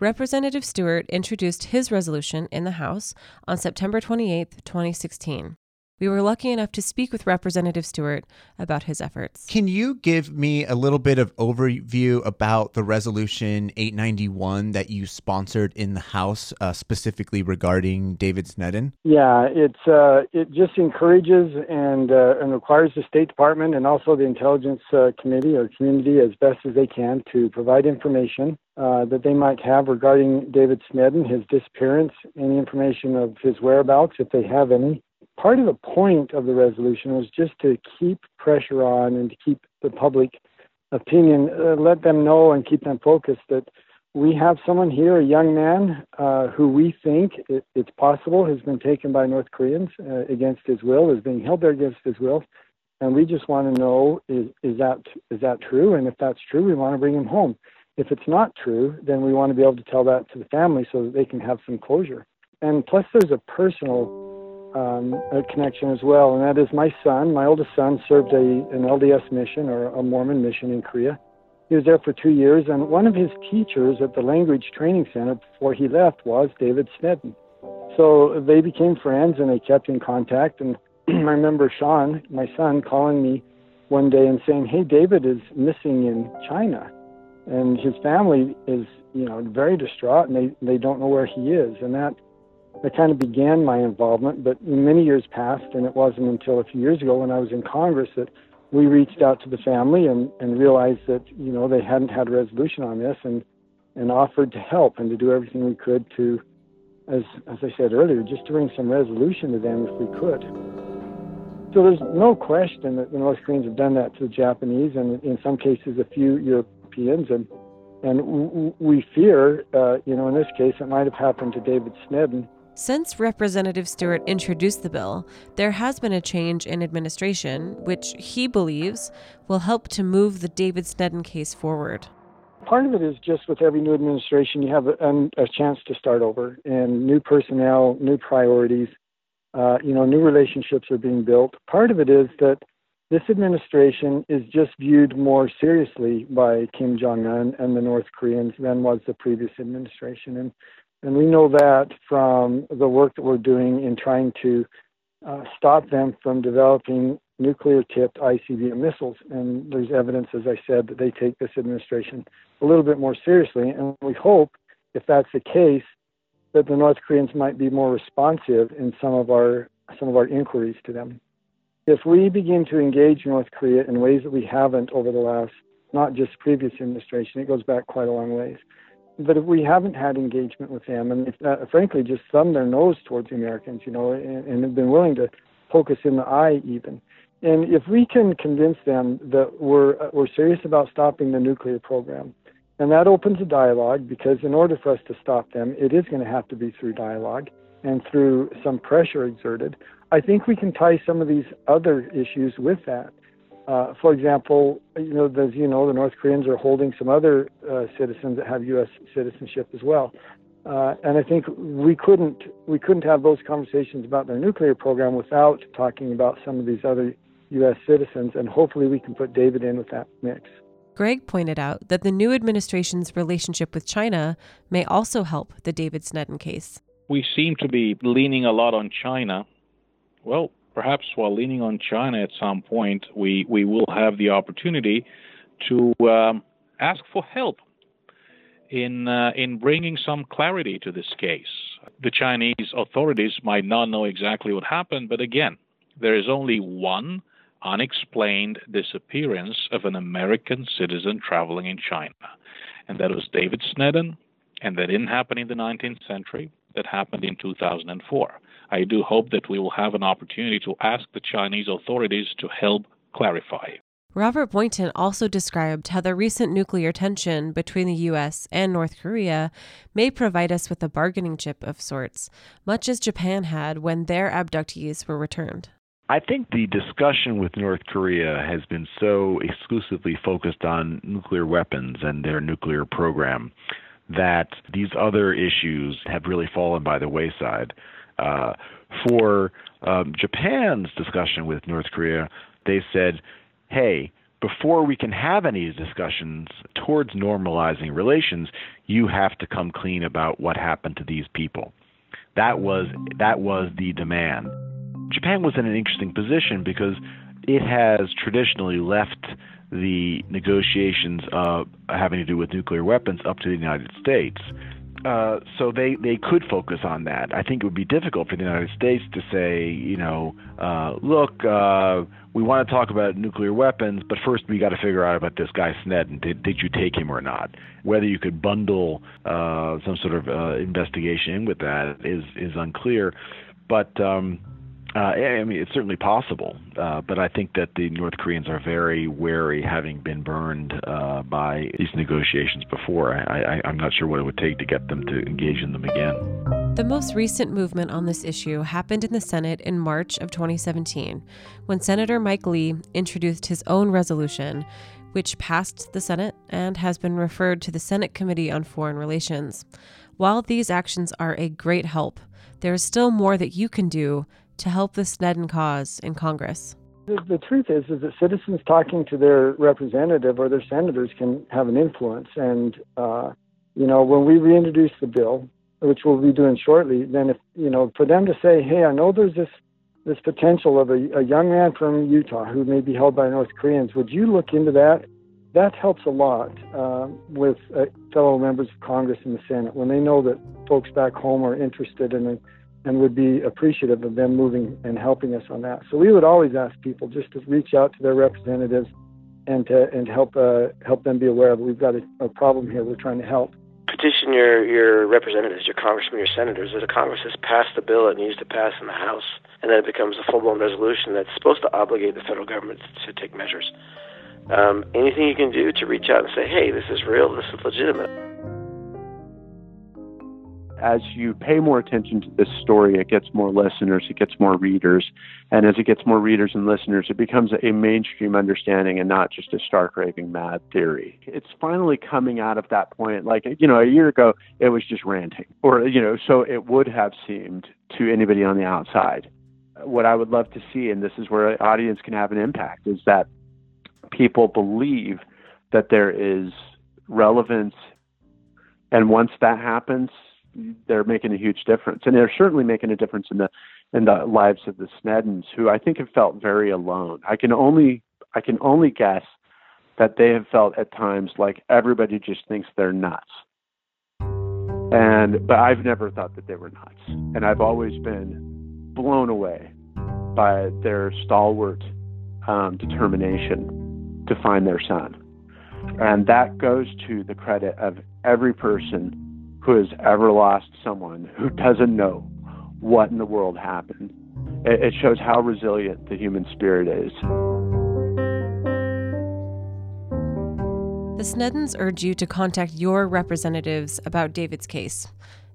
Representative Stewart introduced his resolution in the House on September 28, 2016. We were lucky enough to speak with Representative Stewart about his efforts. Can you give me a little bit of overview about the resolution 891 that you sponsored in the House, uh, specifically regarding David Snedden? Yeah, it's uh, it just encourages and uh, and requires the State Department and also the Intelligence uh, Committee or community as best as they can to provide information uh, that they might have regarding David Snedden, his disappearance, any information of his whereabouts if they have any part of the point of the resolution was just to keep pressure on and to keep the public opinion, uh, let them know and keep them focused that we have someone here, a young man, uh, who we think it, it's possible has been taken by North Koreans uh, against his will, is being held there against his will, and we just want to know is is that is that true? And if that's true, we want to bring him home. If it's not true, then we want to be able to tell that to the family so that they can have some closure. And plus, there's a personal um, a connection as well, and that is my son. My oldest son served a, an LDS mission or a Mormon mission in Korea. He was there for two years, and one of his teachers at the language training center before he left was David Snedden. So they became friends and they kept in contact. And I remember Sean, my son, calling me one day and saying, "Hey, David is missing in China, and his family is, you know, very distraught, and they they don't know where he is." And that that kind of began my involvement, but many years passed, and it wasn't until a few years ago when I was in Congress that we reached out to the family and, and realized that, you know, they hadn't had a resolution on this and, and offered to help and to do everything we could to, as, as I said earlier, just to bring some resolution to them if we could. So there's no question that the North Koreans have done that to the Japanese and in some cases a few Europeans and and we fear, uh, you know, in this case, it might have happened to David Snedden since Representative Stewart introduced the bill, there has been a change in administration, which he believes will help to move the David Snedden case forward. Part of it is just with every new administration, you have a, a chance to start over, and new personnel, new priorities, uh, you know, new relationships are being built. Part of it is that this administration is just viewed more seriously by Kim Jong Un and the North Koreans than was the previous administration, and and we know that from the work that we're doing in trying to uh, stop them from developing nuclear tipped ICBM missiles. And there's evidence, as I said, that they take this administration a little bit more seriously. And we hope, if that's the case, that the North Koreans might be more responsive in some of our some of our inquiries to them. If we begin to engage North Korea in ways that we haven't over the last, not just previous administration, it goes back quite a long ways but if we haven't had engagement with them, and if, uh, frankly just thumb their nose towards the Americans, you know, and, and have been willing to poke us in the eye even, And if we can convince them that we're, we're serious about stopping the nuclear program, and that opens a dialogue because in order for us to stop them, it is going to have to be through dialogue and through some pressure exerted. I think we can tie some of these other issues with that. Uh, for example, you know, as you know, the North Koreans are holding some other uh, citizens that have U.S. citizenship as well. Uh, and I think we couldn't we couldn't have those conversations about their nuclear program without talking about some of these other U.S. citizens, and hopefully we can put David in with that mix. Greg pointed out that the new administration's relationship with China may also help the David Snedden case. We seem to be leaning a lot on China. Well, perhaps while leaning on China at some point, we, we will have the opportunity to um, ask for help in uh, in bringing some clarity to this case. The Chinese authorities might not know exactly what happened, but again, there is only one unexplained disappearance of an American citizen traveling in China, and that was David Snedden, and that didn't happen in the 19th century. That happened in 2004. I do hope that we will have an opportunity to ask the Chinese authorities to help clarify. Robert Boynton also described how the recent nuclear tension between the U.S. and North Korea may provide us with a bargaining chip of sorts, much as Japan had when their abductees were returned. I think the discussion with North Korea has been so exclusively focused on nuclear weapons and their nuclear program that these other issues have really fallen by the wayside. Uh, for um, Japan's discussion with North Korea, they said, hey, before we can have any discussions towards normalizing relations, you have to come clean about what happened to these people. That was that was the demand. Japan was in an interesting position because it has traditionally left the negotiations uh, having to do with nuclear weapons up to the United States. Uh, so they, they could focus on that. I think it would be difficult for the United States to say, you know, uh, look, uh, we want to talk about nuclear weapons, but first we got to figure out about this guy Snedden. Did, did you take him or not? Whether you could bundle uh, some sort of uh, investigation in with that is is unclear. But um, uh, I mean, it's certainly possible, uh, but I think that the North Koreans are very wary, having been burned uh, by these negotiations before. I, I'm not sure what it would take to get them to engage in them again. The most recent movement on this issue happened in the Senate in March of 2017, when Senator Mike Lee introduced his own resolution, which passed the Senate and has been referred to the Senate Committee on Foreign Relations. While these actions are a great help, there is still more that you can do to help the Snedden cause in Congress? The, the, truth is, is that citizens talking to their representative or their senators can have an influence. And uh, you know, when we reintroduce the bill, which we'll be doing shortly, then if you know, for them to say, "Hey, I know there's this this potential of a, a young man from Utah who may be held by North Koreans. Would you look into that?" That helps a lot uh, with uh, fellow members of Congress in the Senate when they know that folks back home are interested in a and would be appreciative of them moving and helping us on that. So we would always ask people just to reach out to their representatives and to and help uh, help them be aware of we've got a, a, problem here. We're trying to help. Petition your your representatives, your congressmen, your senators. If the Congress has passed the bill it needs to pass in the House, and then it becomes a full blown resolution that's supposed to obligate the federal government to take measures. Um, anything you can do to reach out and say, hey, this is real, this is legitimate as you pay more attention to this story, it gets more listeners, it gets more readers. And as it gets more readers and listeners, it becomes a mainstream understanding and not just a stark raving mad theory. It's finally coming out of that point. Like, you know, a year ago, it was just ranting, or, you know, so it would have seemed to anybody on the outside. What I would love to see, and this is where an audience can have an impact, is that people believe that there is relevance. And once that happens, they're making a huge difference, and they're certainly making a difference in the in the lives of the Sneddens, who I think have felt very alone. I can only I can only guess that they have felt at times like everybody just thinks they're nuts. And but I've never thought that they were nuts, and I've always been blown away by their stalwart um, determination to find their son, and that goes to the credit of every person who has ever lost someone who doesn't know what in the world happened. it, shows how resilient the human spirit is. The Sneddens urge you to contact your representatives about David's case.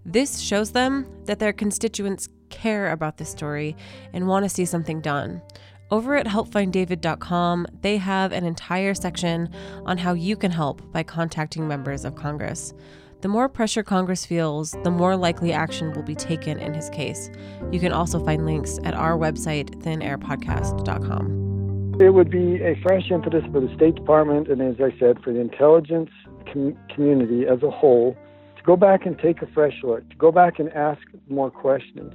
This shows them that their constituents care about this story and want to see something done. Over at helpfinddavid.com, they have an entire section on how you can help by contacting members of Congress. The more pressure Congress feels, the more likely action will be taken in his case. You can also find links at our website, thinairpodcast.com. It would be a fresh impetus for the State Department and, as I said, for the intelligence com- community as a whole to go back and take a fresh look, to go back and ask more questions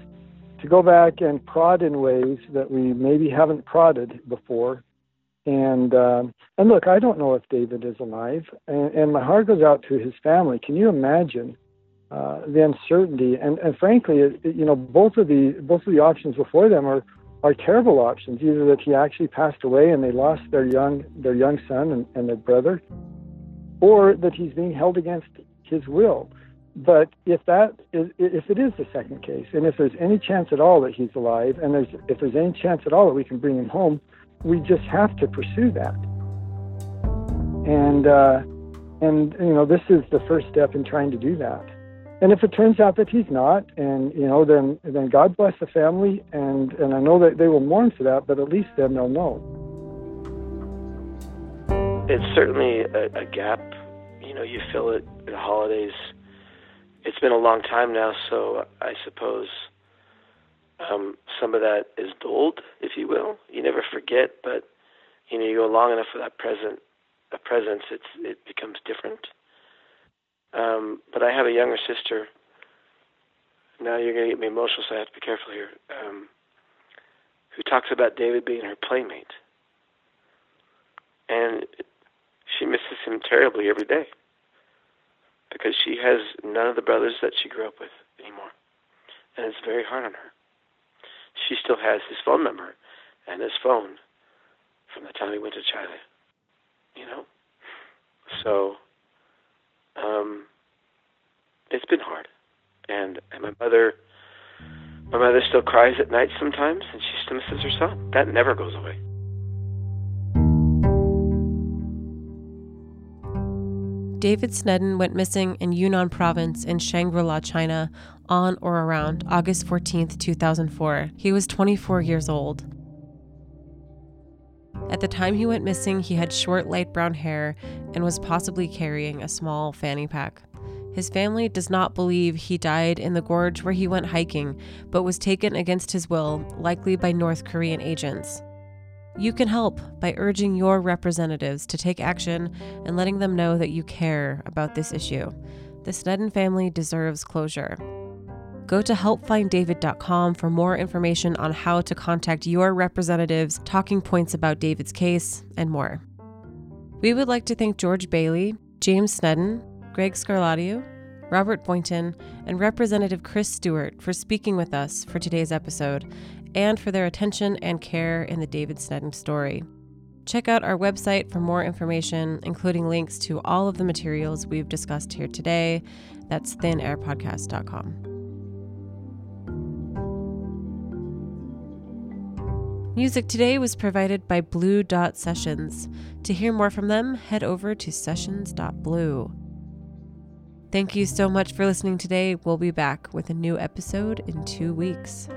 to go back and prod in ways that we maybe haven't prodded before. And um, and look, I don't know if David is alive, and, and my heart goes out to his family. Can you imagine uh, the uncertainty? And and frankly, it, you know, both of the both of the options before them are are terrible options. Either that he actually passed away and they lost their young their young son and, and their brother, or that he's being held against his will. But if that is, if it is the second case, and if there's any chance at all that he's alive, and there's if there's any chance at all that we can bring him home, we just have to pursue that. And uh, and you know this is the first step in trying to do that. And if it turns out that he's not, and you know, then then God bless the family, and and I know that they will mourn for that, but at least then they'll know. It's certainly a, a gap. You know, you fill it at holidays it's been a long time now, so I suppose um, some of that is dulled, if you will. You never forget, but you know, you go long enough without present a presence, it's it becomes different. Um, but I have a younger sister. Now you're going to get me emotional, so I have to be careful here. Um, who talks about David being her playmate, and she misses him terribly every day because she has none of the brothers that she grew up with anymore. And it's very hard on her. She still has his phone number and his phone from the time he went to China. You know? So um it's been hard. And and my mother my mother still cries at night sometimes and she still misses her son. That never goes away. David Snedden went missing in Yunnan province in Shangri La, China on or around August 14, 2004. He was 24 years old. At the time he went missing, he had short light brown hair and was possibly carrying a small fanny pack. His family does not believe he died in the gorge where he went hiking, but was taken against his will, likely by North Korean agents. You can help by urging your representatives to take action and letting them know that you care about this issue. The Snedden family deserves closure. Go to helpfinddavid.com for more information on how to contact your representatives, talking points about David's case, and more. We would like to thank George Bailey, James Snedden, Greg Scarlatoiu, Robert Boynton, and Representative Chris Stewart for speaking with us for today's episode and for their attention and care in the David Snedden story. Check out our website for more information, including links to all of the materials we've discussed here today. That's thinairpodcast.com. Music today was provided by Blue Dot Sessions. To hear more from them, head over to sessions.blue. Thank you so much for listening today. We'll be back with a new episode in two weeks.